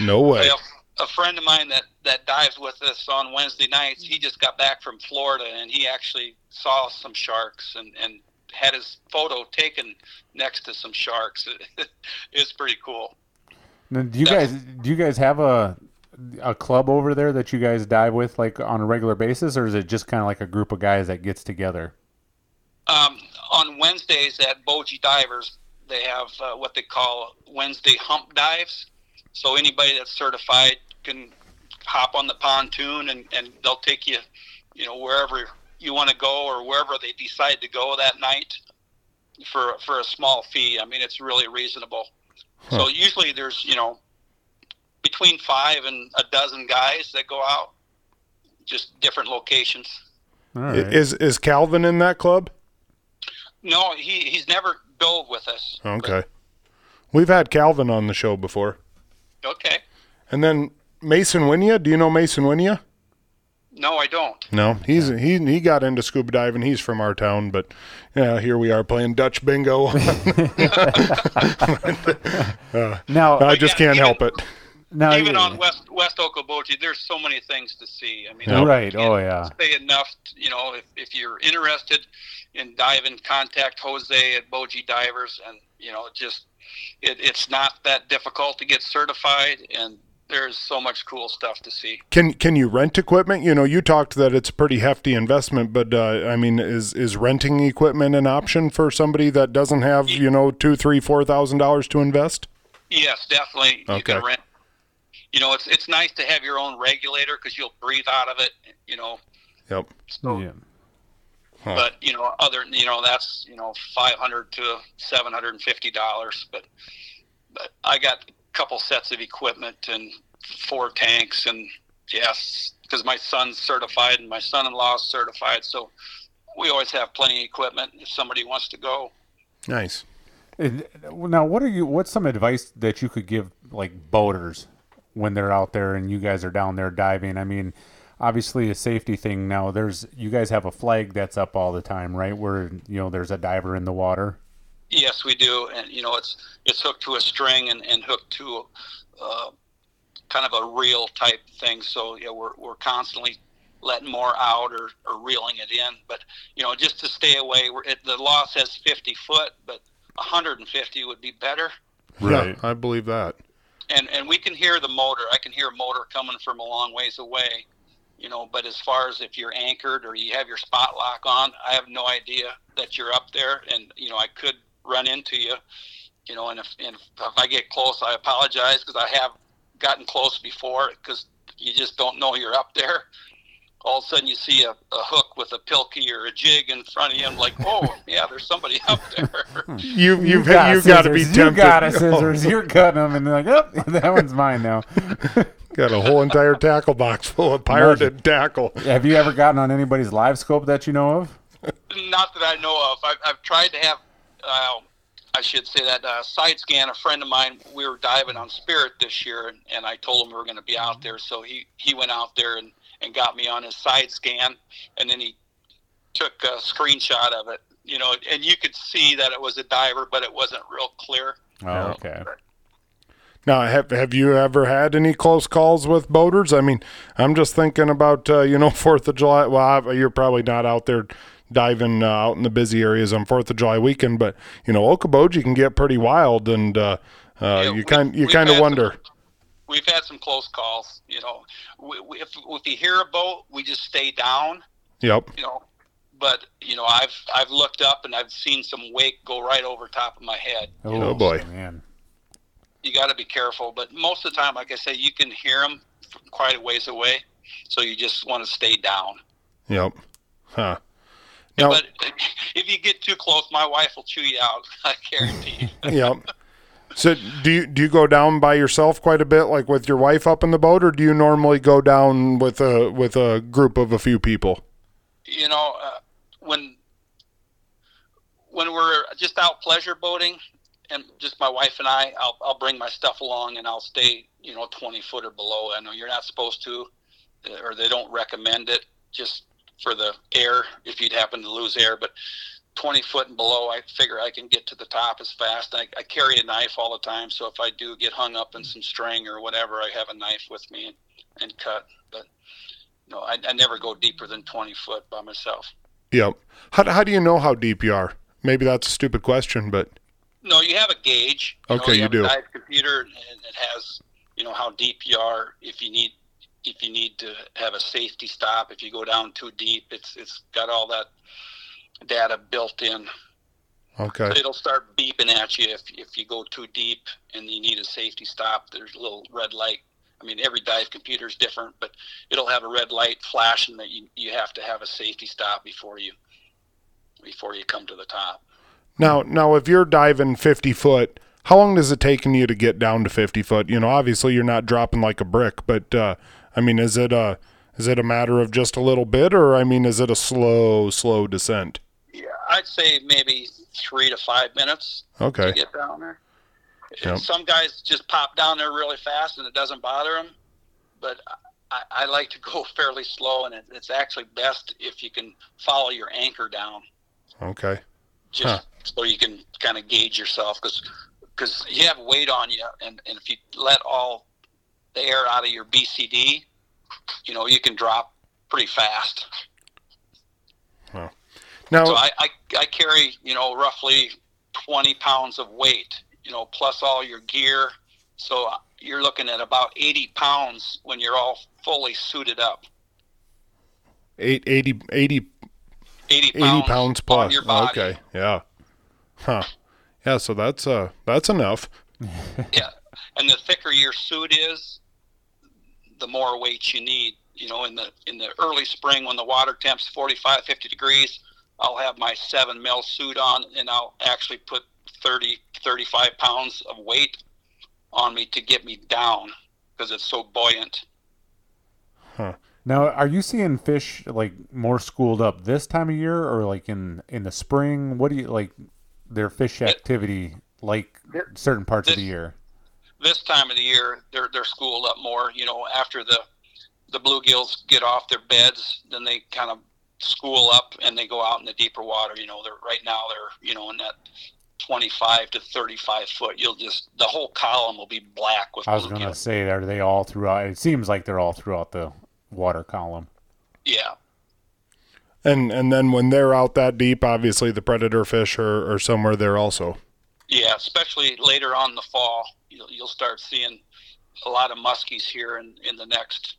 No way. Well, a friend of mine that that dives with us on Wednesday nights, he just got back from Florida and he actually saw some sharks and and had his photo taken next to some sharks. [LAUGHS] it's pretty cool. Now, do you guys do you guys have a a club over there that you guys dive with like on a regular basis, or is it just kind of like a group of guys that gets together? Um, on Wednesdays at Boji Divers, they have uh, what they call Wednesday hump dives. So anybody that's certified can hop on the pontoon and, and they'll take you, you know, wherever you want to go or wherever they decide to go that night for for a small fee. I mean, it's really reasonable. So usually there's you know between five and a dozen guys that go out, just different locations. Right. Is is Calvin in that club? No, he he's never dove with us. Okay. We've had Calvin on the show before. Okay. And then Mason Winia, do you know Mason Winia? No, I don't. No, he's he he got into scuba diving. He's from our town, but yeah, here we are playing Dutch bingo. [LAUGHS] Uh, now, I just yeah, can't even- help it. now, Even you- on West West Okoboji, there's so many things to see. I mean, Yeah. I Right. Oh, yeah. Say enough. You know, if, if you're interested in diving, contact Jose at Boji Divers, and you know, just it, it's not that difficult to get certified, and there's so much cool stuff to see. Can can you rent equipment? You know, you talked that it's a pretty hefty investment, but uh, I mean, is is renting equipment an option for somebody that doesn't have you know two, three, four thousand dollars to invest? Yes, definitely. You Okay. can rent. You know, it's it's nice to have your own regulator because you'll breathe out of it. You know, Yep. yeah. Huh. but you know other you know that's you know 500 to 750 dollars but but i got a couple sets of equipment and four tanks and yes because my son's certified and my son-in-law is certified so we always have plenty of equipment if somebody wants to go Nice. Now, what are you? What's some advice that you could give like boaters when they're out there and you guys are down there diving? I mean, obviously a safety thing. Now, there's you guys have a flag that's up all the time, right? Where you know there's a diver in the water. Yes we do. And you know it's it's hooked to a string and, and hooked to uh, kind of a reel type thing. So yeah we're, we're constantly letting more out or, or reeling it in. But you know just to stay away we're, it, the law says 50 foot but 150 would be better. Right. Yeah, I believe that. and and we can hear the motor. I can hear a motor coming from a long ways away you know but as far as if you're anchored or you have your spot lock on i have no idea that you're up there. And you know i could run into you you know and if, and if i get close i apologize because i have gotten close before because you just don't know you're up there all of a sudden you see a, a hook with a pilkey or a jig in front of you. I'm like, oh [LAUGHS] yeah, there's somebody up there. Hmm. [LAUGHS] You you've You got you got to be tempted. You got a [LAUGHS] oh. scissors. You're cutting them, and they're like, oh, that one's mine now. got a whole entire tackle box full of pirated tackle. Have you ever gotten on anybody's LiveScope that you know of? Not that I know of. I've, I've tried to have, uh, I should say that uh, side scan. A friend of mine, we were diving on Spirit this year, and, and I told him we were going to be out there. So he he went out there and, and got me on his side scan, and then he took a screenshot of it. You know, and you could see that it was a diver, but it wasn't real clear. Oh, okay. Now, have have you ever had any close calls with boaters? I mean, I'm just thinking about uh, you know [LAUGHS] Fourth of July. Well, I- you're probably not out there diving uh, out in the busy areas on Fourth of July weekend, but you know Okoboji can get pretty wild, and uh, uh, Yeah, you kind you kind of wonder. some- we've had some close calls. You know, we, we, if if you hear a boat, we just stay down. Yep. you know but you know i've i've looked up and i've seen some wake go right over top of my head Oh, boy. man. you got to be careful but most of the time like i say you can hear them quite a ways away so you just want to stay down Yep. Huh. Now, but [LAUGHS] if you get too close my wife will chew you out [LAUGHS] i guarantee you [LAUGHS] yep. So do you do you go down by yourself quite a bit, like with your wife up in the boat, or do you normally go down with a with a group of a few people? you know uh, when when we're just out pleasure boating and just my wife and I I'll, I'll bring my stuff along and I'll stay you know 20 foot or below I know you're not supposed to uh, or they don't recommend it just for the air if you'd happen to lose air but 20 foot and below I figure I can get to the top as fast I, I carry a knife all the time so if I do get hung up in some string or whatever I have a knife with me and, and cut but no I, I never go deeper than 20 foot by myself Yep. How how do you know how deep you are? Maybe that's a stupid question, but No, you have a gauge. Okay, know, you have do. A dive computer, and it has you know how deep you are. If you need if you need to have a safety stop, if you go down too deep, it's it's got all that data built in. Okay. It'll start beeping at you if if you go too deep and you need a safety stop. There's a little red light. I mean, every dive computer is different, but it'll have a red light flashing that you you have to have a safety stop before you before you come to the top. Now, now, if you're diving 50 foot, how long does it taking you to get down to 50 foot? You know, obviously you're not dropping like a brick, but uh, I mean, is it a is it a matter of just a little bit, or I mean, is it a slow, slow descent? Yeah, I'd say maybe three to five minutes Okay. to get down there. Yep. Some guys just pop down there really fast and it doesn't bother them, but I, I like to go [LAUGHS] fairly slow, and it, it's actually best if you can follow your anchor down, Okay. just Huh. so you can kind of gauge yourself, because you have weight on you, and, and if you let all the air out of your BCD, you know you can drop pretty fast. Now, So I, I, I carry, you know, roughly 20 pounds of weight, you know, plus all your gear. So you're looking at about 80 pounds when you're all fully suited up. eight, 80, 80, 80 pounds, 80 pounds plus. Okay. Yeah. Huh. Yeah. So that's uh that's enough. Yeah. And the thicker your suit is, the more weight you need. You know, in the in the early spring when the water temp's 45, 50 degrees, I'll have my seven mil suit on and I'll actually put 30, 35 pounds of weight on me to get me down because it's so buoyant. Now, are you seeing fish like more schooled up this time of year, or like in in the spring? What do you like their fish activity like certain parts of the year? This time of the year, they're they're schooled up more. You know, after the the bluegills get off their beds, then they kind of school up and they go out in the deeper water. You know, they're right now they're you know in that 25 to 35 foot. You'll just the whole column will be black with I was gonna say, are they all throughout? It seems like they're all throughout the water column. Yeah, And and then when they're out that deep, obviously the predator fish are, are somewhere there also. yeah. Especially later on in the fall, you'll you'll start seeing a lot of muskies here in in the next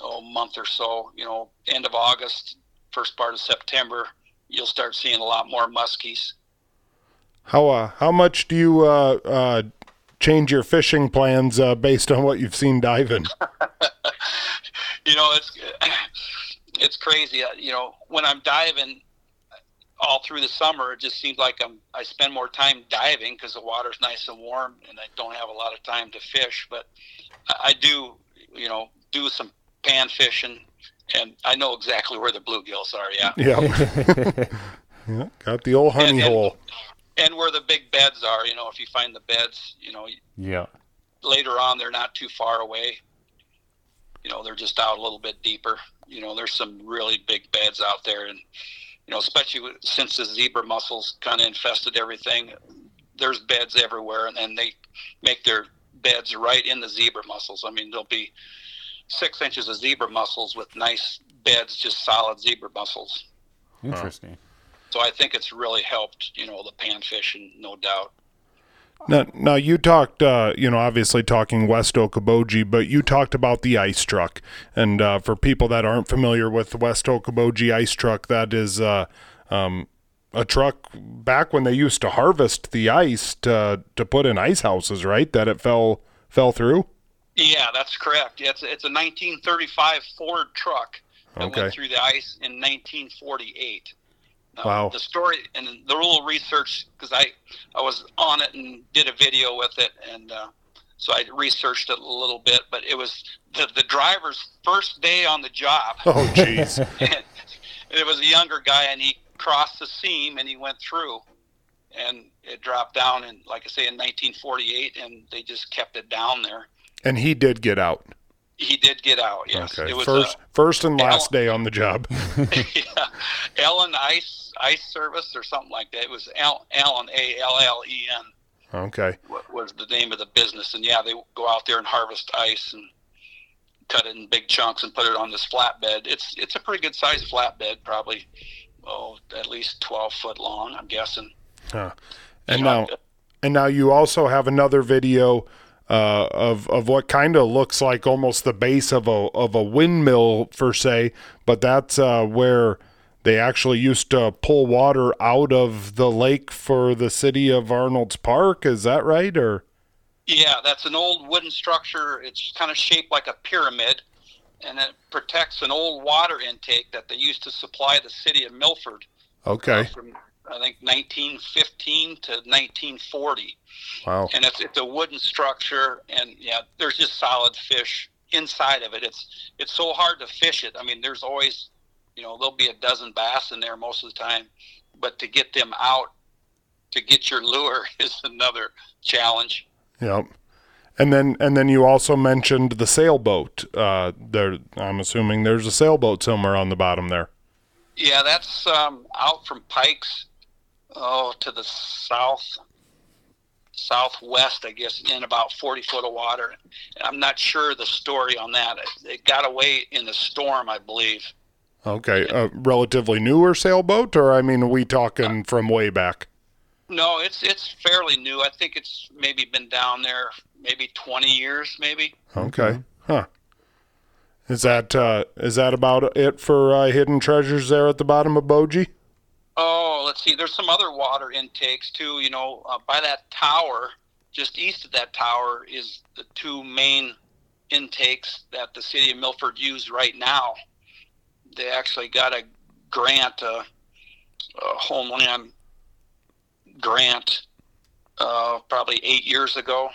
oh month or so. You know, end of August, first part of September, you'll start seeing a lot more muskies. How uh how much do you uh uh change your fishing plans uh, based on what you've seen diving? [LAUGHS] you know, it's [CLEARS THROAT] it's crazy. Uh, You know, when I'm diving all through the summer, it just seems like I'm I spend more time diving because the water's nice and warm, and I don't have a lot of time to fish. But I, I do, you know, do some pan fishing, and I know exactly where the bluegills are. Yeah, [LAUGHS] Yeah. [LAUGHS] yeah. Got the old honey And- and- hole. and where the big beds are. You know, if you find the beds, you know, yeah. later on they're not too far away. You know, they're just out a little bit deeper. You know, there's some really big beds out there, and you know, especially with, since the zebra mussels kind of infested everything. There's beds everywhere, and, and they make their beds right in the zebra mussels. I mean, there'll be six inches of zebra mussels with nice beds, just solid zebra mussels. Interesting. So I think it's really helped, you know, the panfish, and no doubt. Now, now you talked, uh, you know, obviously talking West Okoboji, but you talked about the ice truck. And uh, for people that aren't familiar with West Okoboji ice truck, that is uh, um, a truck back when they used to harvest the ice to to put in ice houses, right? That it fell fell through. Yeah, that's correct. It's it's a 1935 Ford truck that Okay. went through the ice in 1948. Now, Wow. The story and the little research because I I was on it and did a video with it and uh, so I researched it a little bit. But it was the the driver's first day on the job. Oh, jeez. [LAUGHS] and it was a younger guy and he crossed the seam and he went through and it dropped down in like I say in 1948 and they just kept it down there. and he did get out. He did get out. Yes, okay, it was first uh, first and last Al- day on the job. [LAUGHS] [LAUGHS] yeah, Allen Ice Ice Service or something like that. It was Al, Allen A L L E N Okay. wa- was the name of the business, and yeah, they go out there and harvest ice and cut it in big chunks and put it on this flatbed. It's it's a pretty good sized flatbed, probably oh at least twelve foot long, I'm guessing. Huh. And You know, now and now you also have another video uh, of of what kind of looks like almost the base of a of a windmill per se, but that's uh, where they actually used to pull water out of the lake for the city of Arnolds Park. Is that right? Or Yeah, that's an old wooden structure. It's kind of shaped like a pyramid, and it protects an old water intake that they used to supply the city of Milford okay, from I think 1915 to 1940. wow, and it's it's a wooden structure, and yeah, there's just solid fish inside of it. It's it's so hard to fish it. I mean, there's always, you know, there'll be a dozen bass in there most of the time, but to get them out, to get your lure [LAUGHS] is another challenge. yep. And then and then you also mentioned the sailboat. Uh, there, I'm assuming there's a sailboat somewhere on the bottom there. Yeah, that's um, out from Pikes, oh, to the south, southwest, I guess, in about 40 foot of water. I'm not sure the story on that. It, it got away in the storm, I believe. Okay, a relatively newer sailboat, or I mean, are we talking from way back? No, it's it's fairly new. I think it's maybe been down there maybe 20 years, maybe. Okay, huh? Is that uh, is that about it for uh, hidden treasures there at the bottom of Boji? Oh, let's see. There's some other water intakes too. You know, uh, by that tower, just east of that tower, is the two main intakes that the city of Milford use right now. They actually got a grant, uh, a homeland grant, uh, probably eight years ago,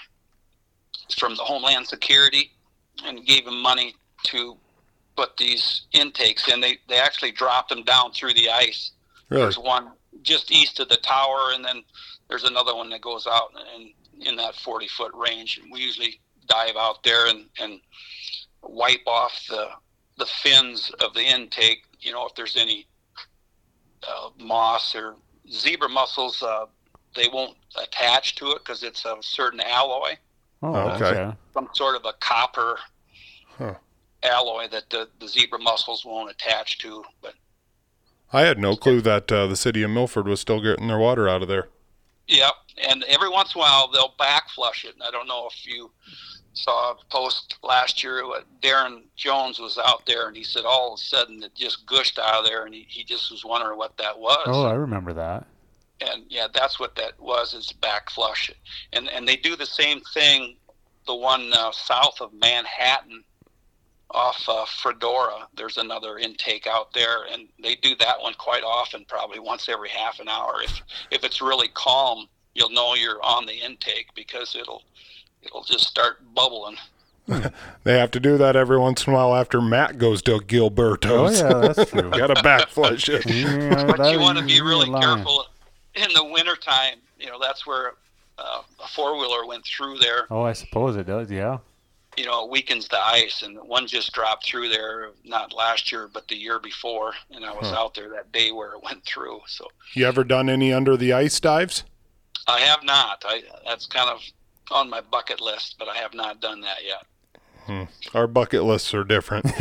from the Homeland Security, and gave them money to put these intakes in. They they actually dropped them down through the ice. Really? There's one just east of the tower, and then there's another one that goes out in in that 40 foot range. And we usually dive out there and and wipe off the the fins of the intake. You know, if there's any uh, moss or zebra mussels, uh, they won't attach to it because it's a certain alloy, Oh, Okay. okay. some sort of a copper Huh. alloy that the, the zebra mussels won't attach to. But I had no clue that uh, the city of Milford was still getting their water out of there. Yep, and every once in a while they'll back flush it. And I don't know if you saw a post last year. What Darren Jones was out there, and he said all of a sudden it just gushed out of there, and he, he just was wondering what that was. Oh, I remember that. and yeah, that's what that was is back flush. And and they do the same thing, the one uh, south of Manhattan, off uh, Fredora. There's another intake out there, and they do that one quite often, probably once every half an hour. If if it's really calm, you'll know you're on the intake because it'll it'll just start bubbling. [LAUGHS] They have to do that every once in a while after Matt goes to Oh yeah, that's true. [LAUGHS] Got to back flush it. Yeah, [LAUGHS] But you want to be really lying. careful in the wintertime. You know, that's where uh, a four wheeler went through there. Oh, I suppose it does. Yeah. You know, it weakens the ice. And one just dropped through there, not last year, but the year before. And I was Huh. out there that day where it [LAUGHS] went through. So You ever done any under the ice dives? I have not. I that's kind of on my bucket list, but I have not done that yet. Hmm. Our bucket lists are different. [LAUGHS]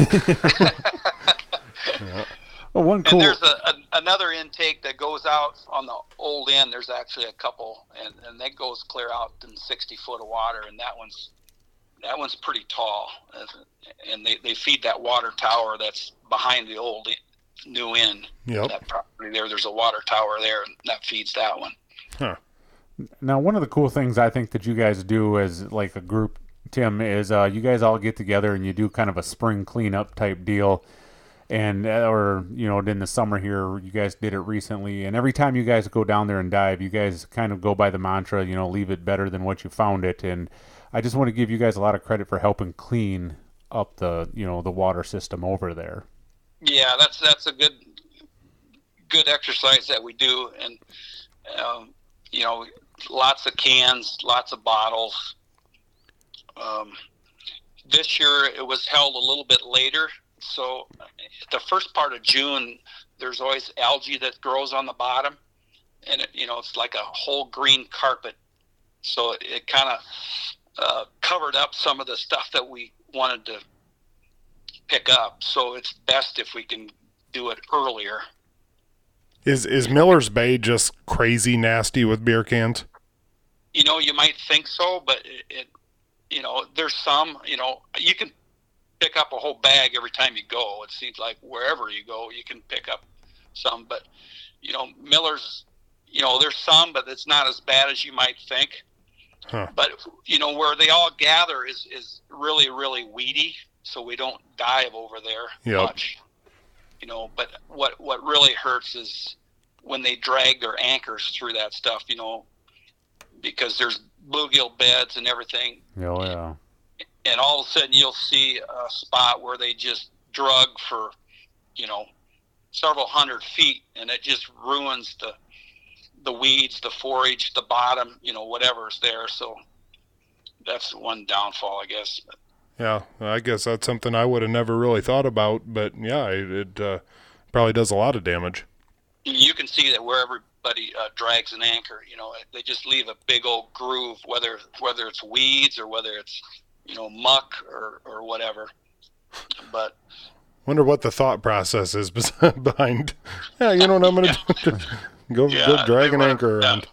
Well, one And cool. there's a, a another intake that goes out on the old end. There's actually a couple, and and that goes clear out in 60 foot of water, and that one's that one's pretty tall, and they they feed that water tower that's behind the old new inn. Yep. That property there, there's a water tower there, that feeds that one. Huh. Now, one of the cool things I think that you guys do as like a group, Tim, is uh, you guys all get together and you do kind of a spring cleanup type deal. And uh, or you know, in the summer here, you guys did it recently. And every time you guys go down there and dive, you guys kind of go by the mantra, you know, leave it better than what you found it. And I just want to give you guys a lot of credit for helping clean up the you know the water system over there. Yeah, that's that's a good good exercise that we do, and um, you know, lots of cans, lots of bottles. Um, this year it was held a little bit later, so the first part of June there's always algae that grows on the bottom, and it, you know it's like a whole green carpet. So it, it kind of uh, covered up some of the stuff that we wanted to pick up. So it's best if we can do it earlier. Is is Miller's Bay just crazy nasty with beer cans? You know, you might think so, but it, it you know, there's some, you know, you can pick up a whole bag every time you go. It seems like wherever you go, you can pick up some. But you know, Miller's, you know, there's some, but it's not as bad as you might think. Huh. But you know, where they all gather is is really really weedy, so we don't dive over there Yep. much. You know, but what what really hurts is when they drag their anchors through that stuff. You know, because there's bluegill beds and everything Oh yeah. and all of a sudden you'll see a spot where they just drug for, you know, several hundred feet, and it just ruins the the weeds, the forage, the bottom, you know, whatever's there. So that's one downfall, I guess. Yeah, I guess that's something I would have never really thought about, but yeah, it, it uh, probably does a lot of damage. You can see that where everybody uh, drags an anchor, you know, they just leave a big old groove, whether whether it's weeds or whether it's you know muck or or whatever. But Wonder what the thought process is [LAUGHS] behind. Yeah, you know what I'm gonna [LAUGHS] do? Go Yeah, go drag they an were- anchor yeah. around.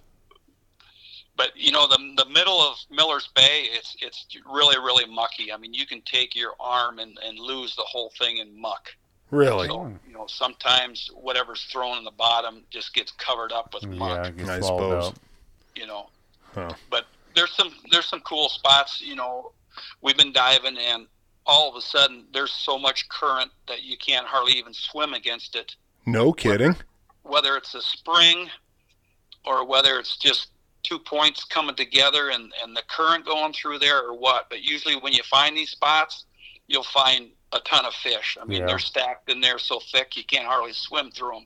but you know the the middle of Miller's Bay it's it's really really mucky. I mean you can take your arm and, and lose the whole thing in muck. Really? So you know sometimes whatever's thrown in the bottom just gets covered up with Yeah, muck. it gets I swallowed suppose. up. You know, Huh. but there's some there's some cool spots. You know, we've been diving and all of a sudden there's so much current that you can't hardly even swim against it. No kidding. Whether it's a spring or whether it's just two points coming together and, and the current going through there or what. But usually when you find these spots, you'll find a ton of fish. I mean, Yeah. they're stacked in there so thick you can't hardly swim through them.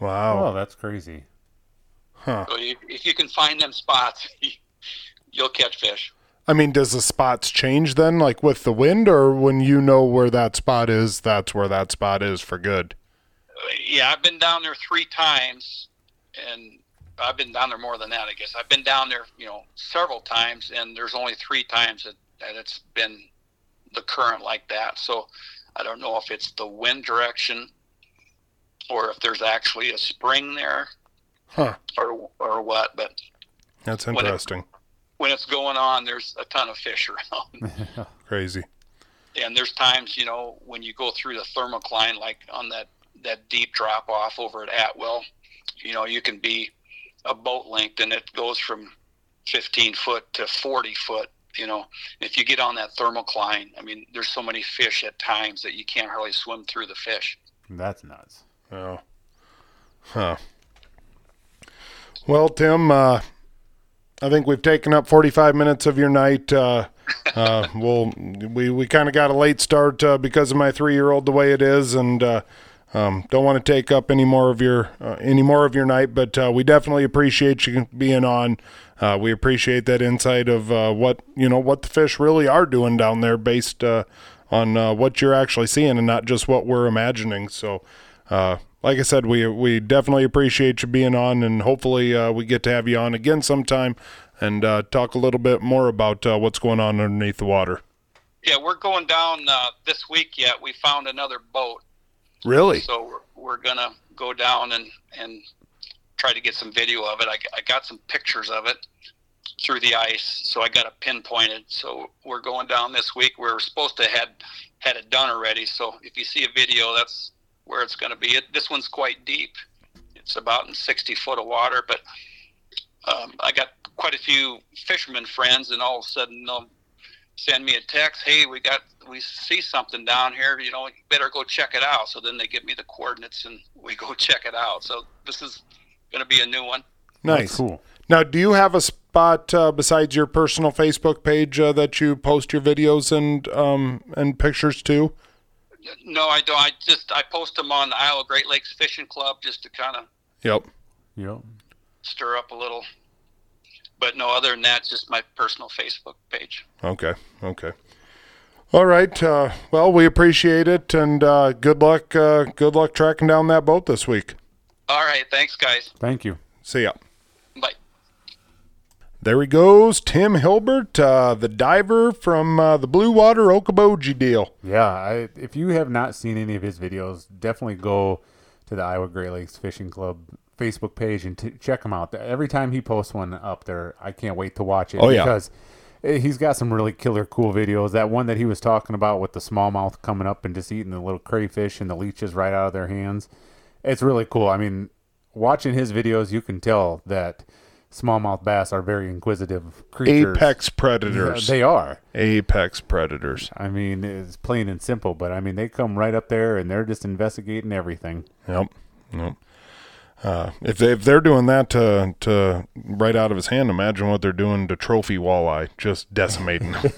Wow. Oh, that's crazy. Huh. So you, if you can find them spots, [LAUGHS] you'll catch fish. I mean, does the spots change then, like with the wind, or when you know where that spot is, that's where that spot is for good? Yeah, I've been down there three times, and I've been down there more than that, I guess. I've been down there, you know, several times, and there's only three times that, that it's been the current like that. So I don't know if it's the wind direction or if there's actually a spring there Huh. or or what. But That's it- interesting. when it's going on, there's a ton of fish around. [LAUGHS] Crazy. and there's times you know when you go through the thermocline like on that that deep drop off over at atwell you know you can be a boat length and it goes from 15 foot to 40 foot you know if you get on that thermocline i mean there's so many fish at times that you can't hardly swim through the fish That's nuts. Oh. Huh. Well, Tim, uh, I think we've taken up 45 minutes of your night. Uh, uh, [LAUGHS] we'll, we we kind of got a late start uh, because of my three-year-old the way it is, and uh, um, don't want to take up any more of your uh, any more of your night. But uh, we definitely appreciate you being on. Uh, we appreciate that insight of uh, what you know what the fish really are doing down there, based uh, on uh, what you're actually seeing, and not just what we're imagining. So. Like I said, we we definitely appreciate you being on, and hopefully we get to have you on again sometime and talk a little bit more about what's going on underneath the water. yeah we're going down this week yet we found another boat Really? So we're, we're gonna go down and and try to get some video of it. I, I got some pictures of it through the ice, so I got it pinpointed. So we're going down this week. We're supposed to had had it done already. So if you see a video, that's where it's going to be. It, this one's quite deep. It's about in 60 foot of water, but um, I got quite a few fishermen friends, and all of a sudden they'll send me a text, "Hey, we got we see something down here. You know, you better go check it out." So then they give me the coordinates, and [LAUGHS] we go check it out. So this is going to be a new one. Nice. That's cool. Now, do you have a spot uh, besides your personal Facebook page uh, that you post your videos and um, and pictures to? No, I don't. I just I post them on the Iowa Great Lakes Fishing Club just to kind of Yep. Yep. stir up a little. But no, other than that, it's just my personal Facebook page. Okay. Okay. All right. Uh, well, we appreciate it, and uh, good luck. Uh, good luck tracking down that boat this week. All right, thanks, guys. Thank you. See ya. Bye. There he goes, Tim Hilbert, uh, the diver from uh, the Blue Water Okoboji deal. Yeah, I, if you have not seen any of his videos, definitely go to the Iowa Great Lakes Fishing Club Facebook page and t- check him out. Every time he posts one up there, I can't wait to watch it. Oh, yeah. Because Eh, He's got some really killer cool videos. That one that he was talking about with the smallmouth coming up and just eating the little crayfish and the leeches right out of their hands. It's really cool. I mean, watching his videos, you can tell that smallmouth bass are very inquisitive creatures. Apex Yeah, predators. They are. Apex predators. I mean, it's plain and simple, but I mean, they come right up there and they're just investigating everything. Yep. Yep. Uh, if they if they're doing that to to right out of his hand, imagine what they're doing to trophy walleye, just decimating. them.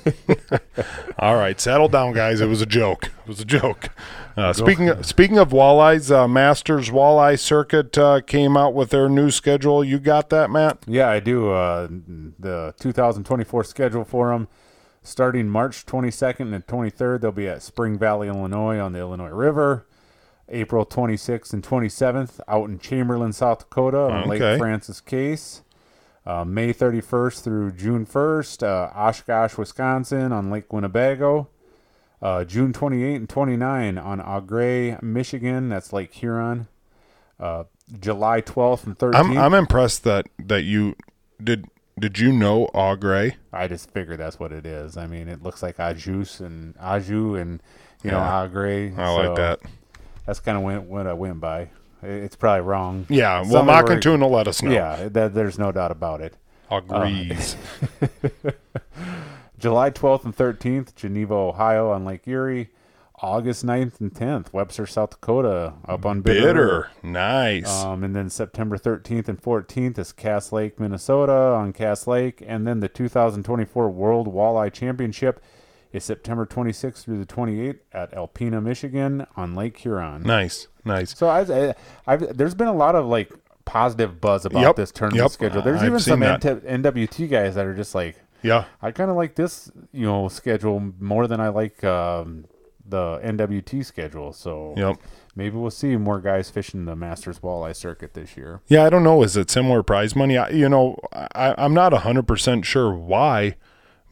[LAUGHS] All right, settle down, guys. It was a joke. It was a joke. Uh, speaking of, speaking of walleyes, uh, Masters Walleye Circuit uh, came out with their new schedule. You got that, Matt? Yeah, I do. Uh, the 2024 schedule for them, starting March 22nd and 23rd, they'll be at Spring Valley, Illinois, on the Illinois River. April 26th and 27th, out in Chamberlain, South Dakota, on Okay. Lake Francis Case. Uh, May 31st through June 1st, uh, Oshkosh, Wisconsin, on Lake Winnebago. Uh, June 28 and 29 on Au Gres, Michigan. That's Lake Huron. Uh, July 12th and 13th. I'm I'm impressed that that you did. Did you know Au Gres? I just figured that's what it is. I mean, it looks like Ajus and Aju and you know Yeah. Agre. I like that. That's kind of what, what I went by. It's probably wrong. Yeah, well, and were- will let us know. Yeah, that, there's no doubt about it. Agrees. [LAUGHS] July 12th and 13th, Geneva, Ohio, on Lake Erie. August 9th and 10th, Webster, South Dakota, up on Bitter. Bitter. Nice. Um, and then September 13th and 14th is Cass Lake, Minnesota on Cass Lake. And then the 2024 World Walleye Championship is September 26th through the 28th at Alpena, Michigan on Lake Huron. nice. Nice. So I, I, I've, there's been a lot of like positive buzz about Yep, this tournament yep. schedule. There's I've even some. NT NWT guys that are just like, Yeah. I kind of like this, you know, schedule more than I like um, the NWT schedule. So Yep. maybe we'll see more guys fishing the Masters Walleye Circuit this year. Yeah, I don't know. Is it similar prize money? I, you know, I, I'm not hundred percent sure why,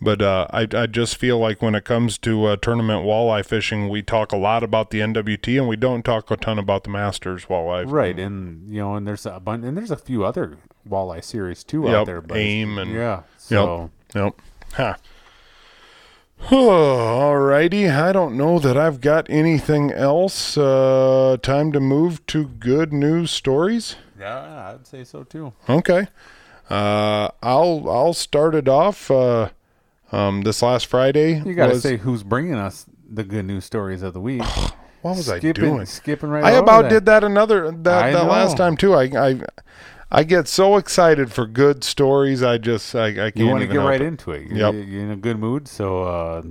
but uh, I I just feel like when it comes to uh, tournament walleye fishing, we talk a lot about the NWT and we don't talk a ton about the Masters walleye. Right, and you know, and there's a bunch, and there's a few other walleye series too Yep, out there. But AIM and- yeah, so Yep. Huh. [SIGHS] Alrighty, I don't know that I've got anything else. Uh, time to move to good news stories. yeah, I'd say so too. Okay. Uh, I'll I'll start it off. Uh, um, this last Friday. You got to was- say who's bringing us the good news stories of the week. [SIGHS] what was I doing? Skipping right. I about that. did that another that, I that last time too. I I I get so excited for good stories. I just I, I can't You want to get right it. into it. You're, Yep. you're in a good mood, so uh,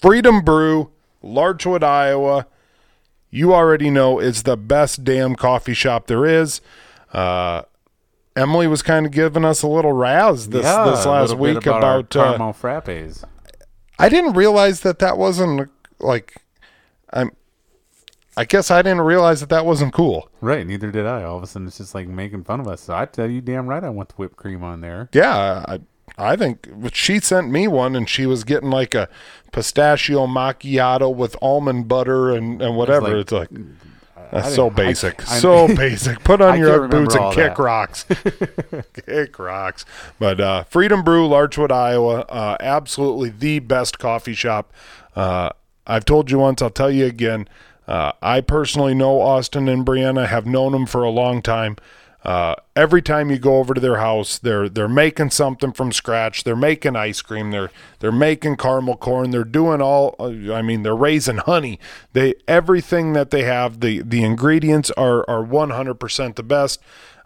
Freedom Brew, Larchwood, Iowa. You already know it's the best damn coffee shop there is. Uh, Emily was kind of giving us a little razz this yeah, this last week about, about. uh, caramel frappes. I didn't realize that that wasn't like. I'm. I guess I didn't realize that that wasn't cool. Right, neither did I. All of a sudden, it's just like making fun of us. So I tell you, damn right, I want the whipped cream on there. Yeah, I, I think she sent me one, and she was getting like a pistachio macchiato with almond butter and, and whatever. like- It's like, that's so basic, I- so basic. Put on can't your boots and kick that. rocks, [LAUGHS] kick rocks. But uh, Freedom Brew, Larchwood, Iowa, uh, absolutely the best coffee shop. Uh, I've told you once, I'll tell you again. Uh, I personally know Austin and Brianna, have known them for a long time. Uh, every time you go over to their house, they're they're making something from scratch. They're making ice cream. They're they're making caramel corn. They're doing all. uh, I mean, they're raising honey. They everything that they have. The the ingredients are are one hundred percent the best.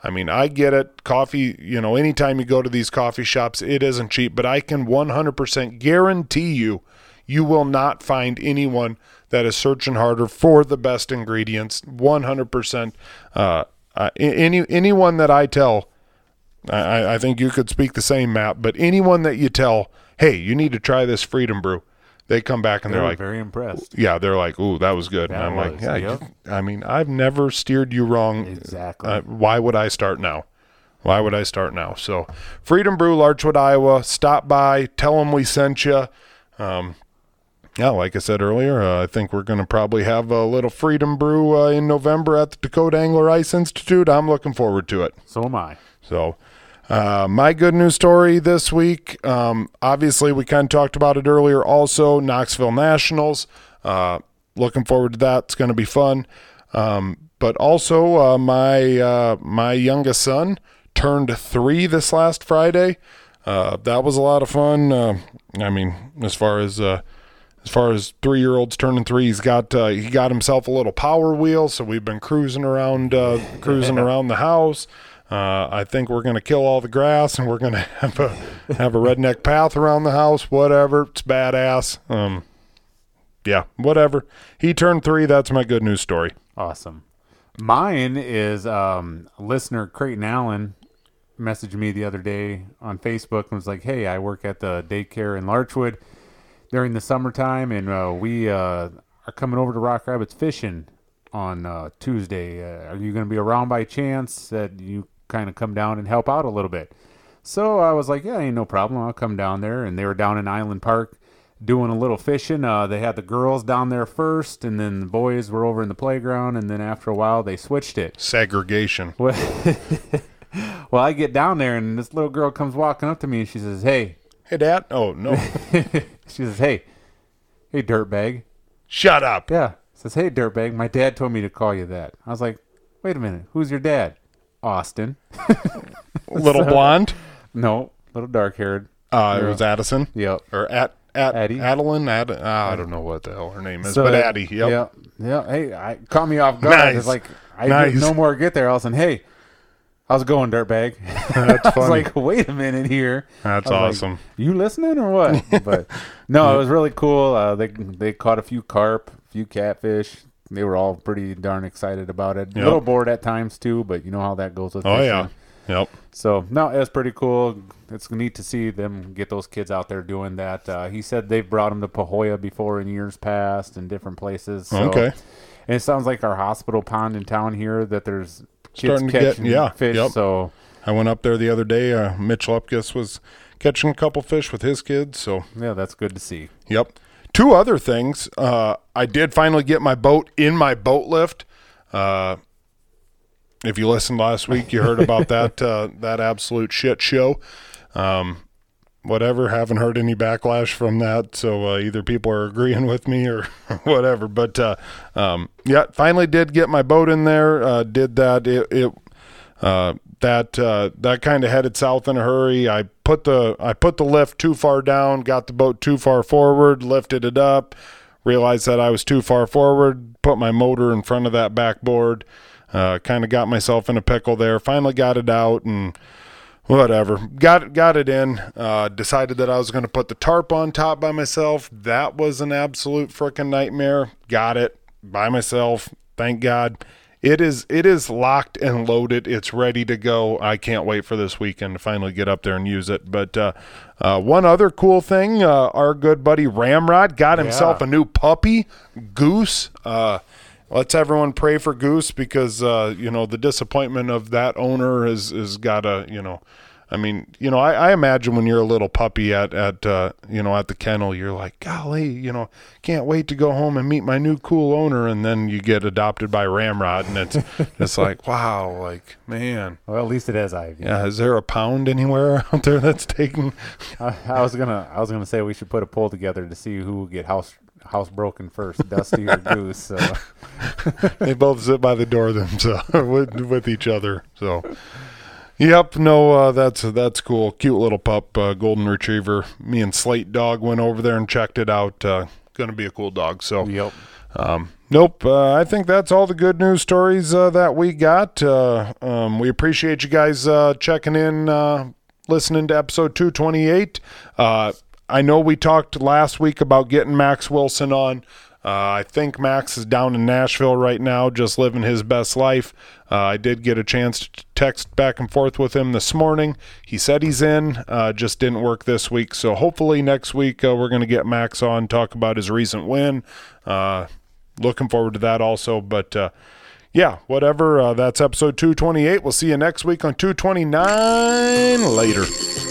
I mean, I get it. Coffee, you know, anytime you go to these coffee shops, it isn't cheap. But I can one hundred percent guarantee you, you will not find anyone that is searching harder for the best ingredients. One hundred percent. Uh, uh, any anyone that I tell, I- I, think you could speak the same, Matt. But anyone that you tell, hey, you need to try this Freedom Brew, they come back and They they're like, very impressed. yeah, they're like, ooh, that was good. and I'm like, yeah, yep. I mean, I've never steered you wrong. Exactly. Uh, why would I start now? Why would I start now? So, Freedom Brew, Larchwood, Iowa. Stop by, tell them we sent you. Um, yeah, like I said earlier, uh, I think we're going to probably have a little Freedom Brew uh, in November at the Dakota Angler Ice Institute. I'm looking forward to it. So am I. So, Uh, my good news story this week. Um, obviously, we kind of talked about it earlier. Also, Knoxville Nationals. Uh, looking forward to that. It's going to be fun. Um, but also, uh, my uh, my youngest son turned three this last Friday. Uh, that was a lot of fun. Uh, I mean, as far as uh, as far as three year olds turning three, he's got uh, he got himself a little power wheel, so we've been cruising around uh, cruising [LAUGHS] around the house. Uh, I think we're gonna kill all the grass and we're gonna [LAUGHS] have a have a redneck path around the house. Whatever, it's badass. Um, yeah, whatever. He turned three. That's my good news story. Awesome. Mine is um, listener Creighton Allen messaged me the other day on Facebook and was like, "Hey, I work at the daycare in Larchwood during the summertime, and uh, we uh, are coming over to Rock Rapids fishing on uh, Tuesday. Uh, are you going to be around by chance that you kind of come down and help out a little bit?" So I was like, "Yeah, ain't no problem. I'll come down there." And they were down in Island Park doing a little fishing. Uh, they had the girls down there first, and then the boys were over in the playground. And then after a while, they switched it. Segregation. [LAUGHS] Well, well, I get down there, and this little girl comes walking up to me, and she says, "Hey," Hey, Dad. Oh no! [LAUGHS] she says, "Hey, hey, dirtbag." Shut up. Yeah, says, "Hey, dirtbag." My dad told me to call you that. I was like, "Wait a minute, who's your dad?" Austin. [LAUGHS] Little blonde. No, little dark haired. Uh, it was Addison. Yep. Or at at Addie. Adeline. Ad, uh, I don't know what the hell her name is, So, but Addie. Yep. Yeah. Yeah. Hey, I caught me off guard. Nice. It's like I Nice. didn't no more get there. All of a sudden, hey, how's it going, dirtbag? That's [LAUGHS] I was funny. like, wait a minute here. That's I was like, awesome. you listening or what? [LAUGHS] But no, it was really cool. Uh, they they caught a few carp, a few catfish. They were all pretty darn excited about it. A Yep. little bored at times too, but you know how that goes with oh fishing. yeah. Yep. So no, it was pretty cool. It's neat to see them get those kids out there doing that. Uh, he said they've brought them to Pahoja before in years past and different places. So, Okay. And it sounds like our hospital pond in town here that there's Starting to get- yeah, fish. yep. So I went up there the other day. Uh, Mitch Lepkus was catching a couple fish with his kids. So yeah, that's good to see. Yep. Two other things. Uh, I did finally get my boat in my boat lift. Uh, if you listened last week, you heard about [LAUGHS] that uh, that absolute shit show. Um, whatever. Haven't heard any backlash from that. So uh, either people are agreeing with me or [LAUGHS] whatever. But uh, um, yeah, finally did get my boat in there. Uh, did that. It, it uh, that uh, that kind of headed south in a hurry. I put the I put the lift too far down, got the boat too far forward, lifted it up, realized that I was too far forward, put my motor in front of that backboard, uh, kind of got myself in a pickle there. Finally got it out and whatever. Got got it in. Uh, decided that i was going to put the tarp on top by myself. That was an absolute freaking nightmare. Got it by myself. Thank god. It is it is locked and loaded. It's ready to go. I can't wait for this weekend to finally get up there and use it. But uh, uh, one other cool thing uh, our good buddy ramrod got himself Yeah. a new puppy goose. Uh, let's everyone pray for Goose because uh, you know the disappointment of that owner has has got to you know. I mean, you know, I, I imagine when you're a little puppy at at uh, you know at the kennel, you're like, golly, you know, can't wait to go home and meet my new cool owner, and then you get adopted by Ramrod, and it's [LAUGHS] it's like, wow, like man, Well, at least it has Ivy. yeah, is there a pound anywhere [LAUGHS] out there that's taking? I, I was gonna I was gonna say we should put a poll together to see who will get house housebroken first, Dusty or Goose. So [LAUGHS] they both sit by the door themselves [LAUGHS] with, with each other. So, yep, no, uh, that's that's cool. Cute little pup, uh, golden retriever. Me and Slate Dog went over there and checked it out. Uh, gonna be a cool dog. So, yep. um, nope. Uh, I think that's all the good news stories uh, that we got. Uh, um, we appreciate you guys uh, checking in, uh, listening to episode 228. I know we talked last week about getting Max Wilson on. Uh, I think Max is down in Nashville right now, just living his best life. Uh, I did get a chance to text back and forth with him this morning. He said he's in, uh, just didn't work this week. So hopefully next week uh, we're going to get Max on, talk about his recent win. Uh, looking forward to that also. But uh, yeah, whatever. That's episode 228. We'll see you next week on 229. Later.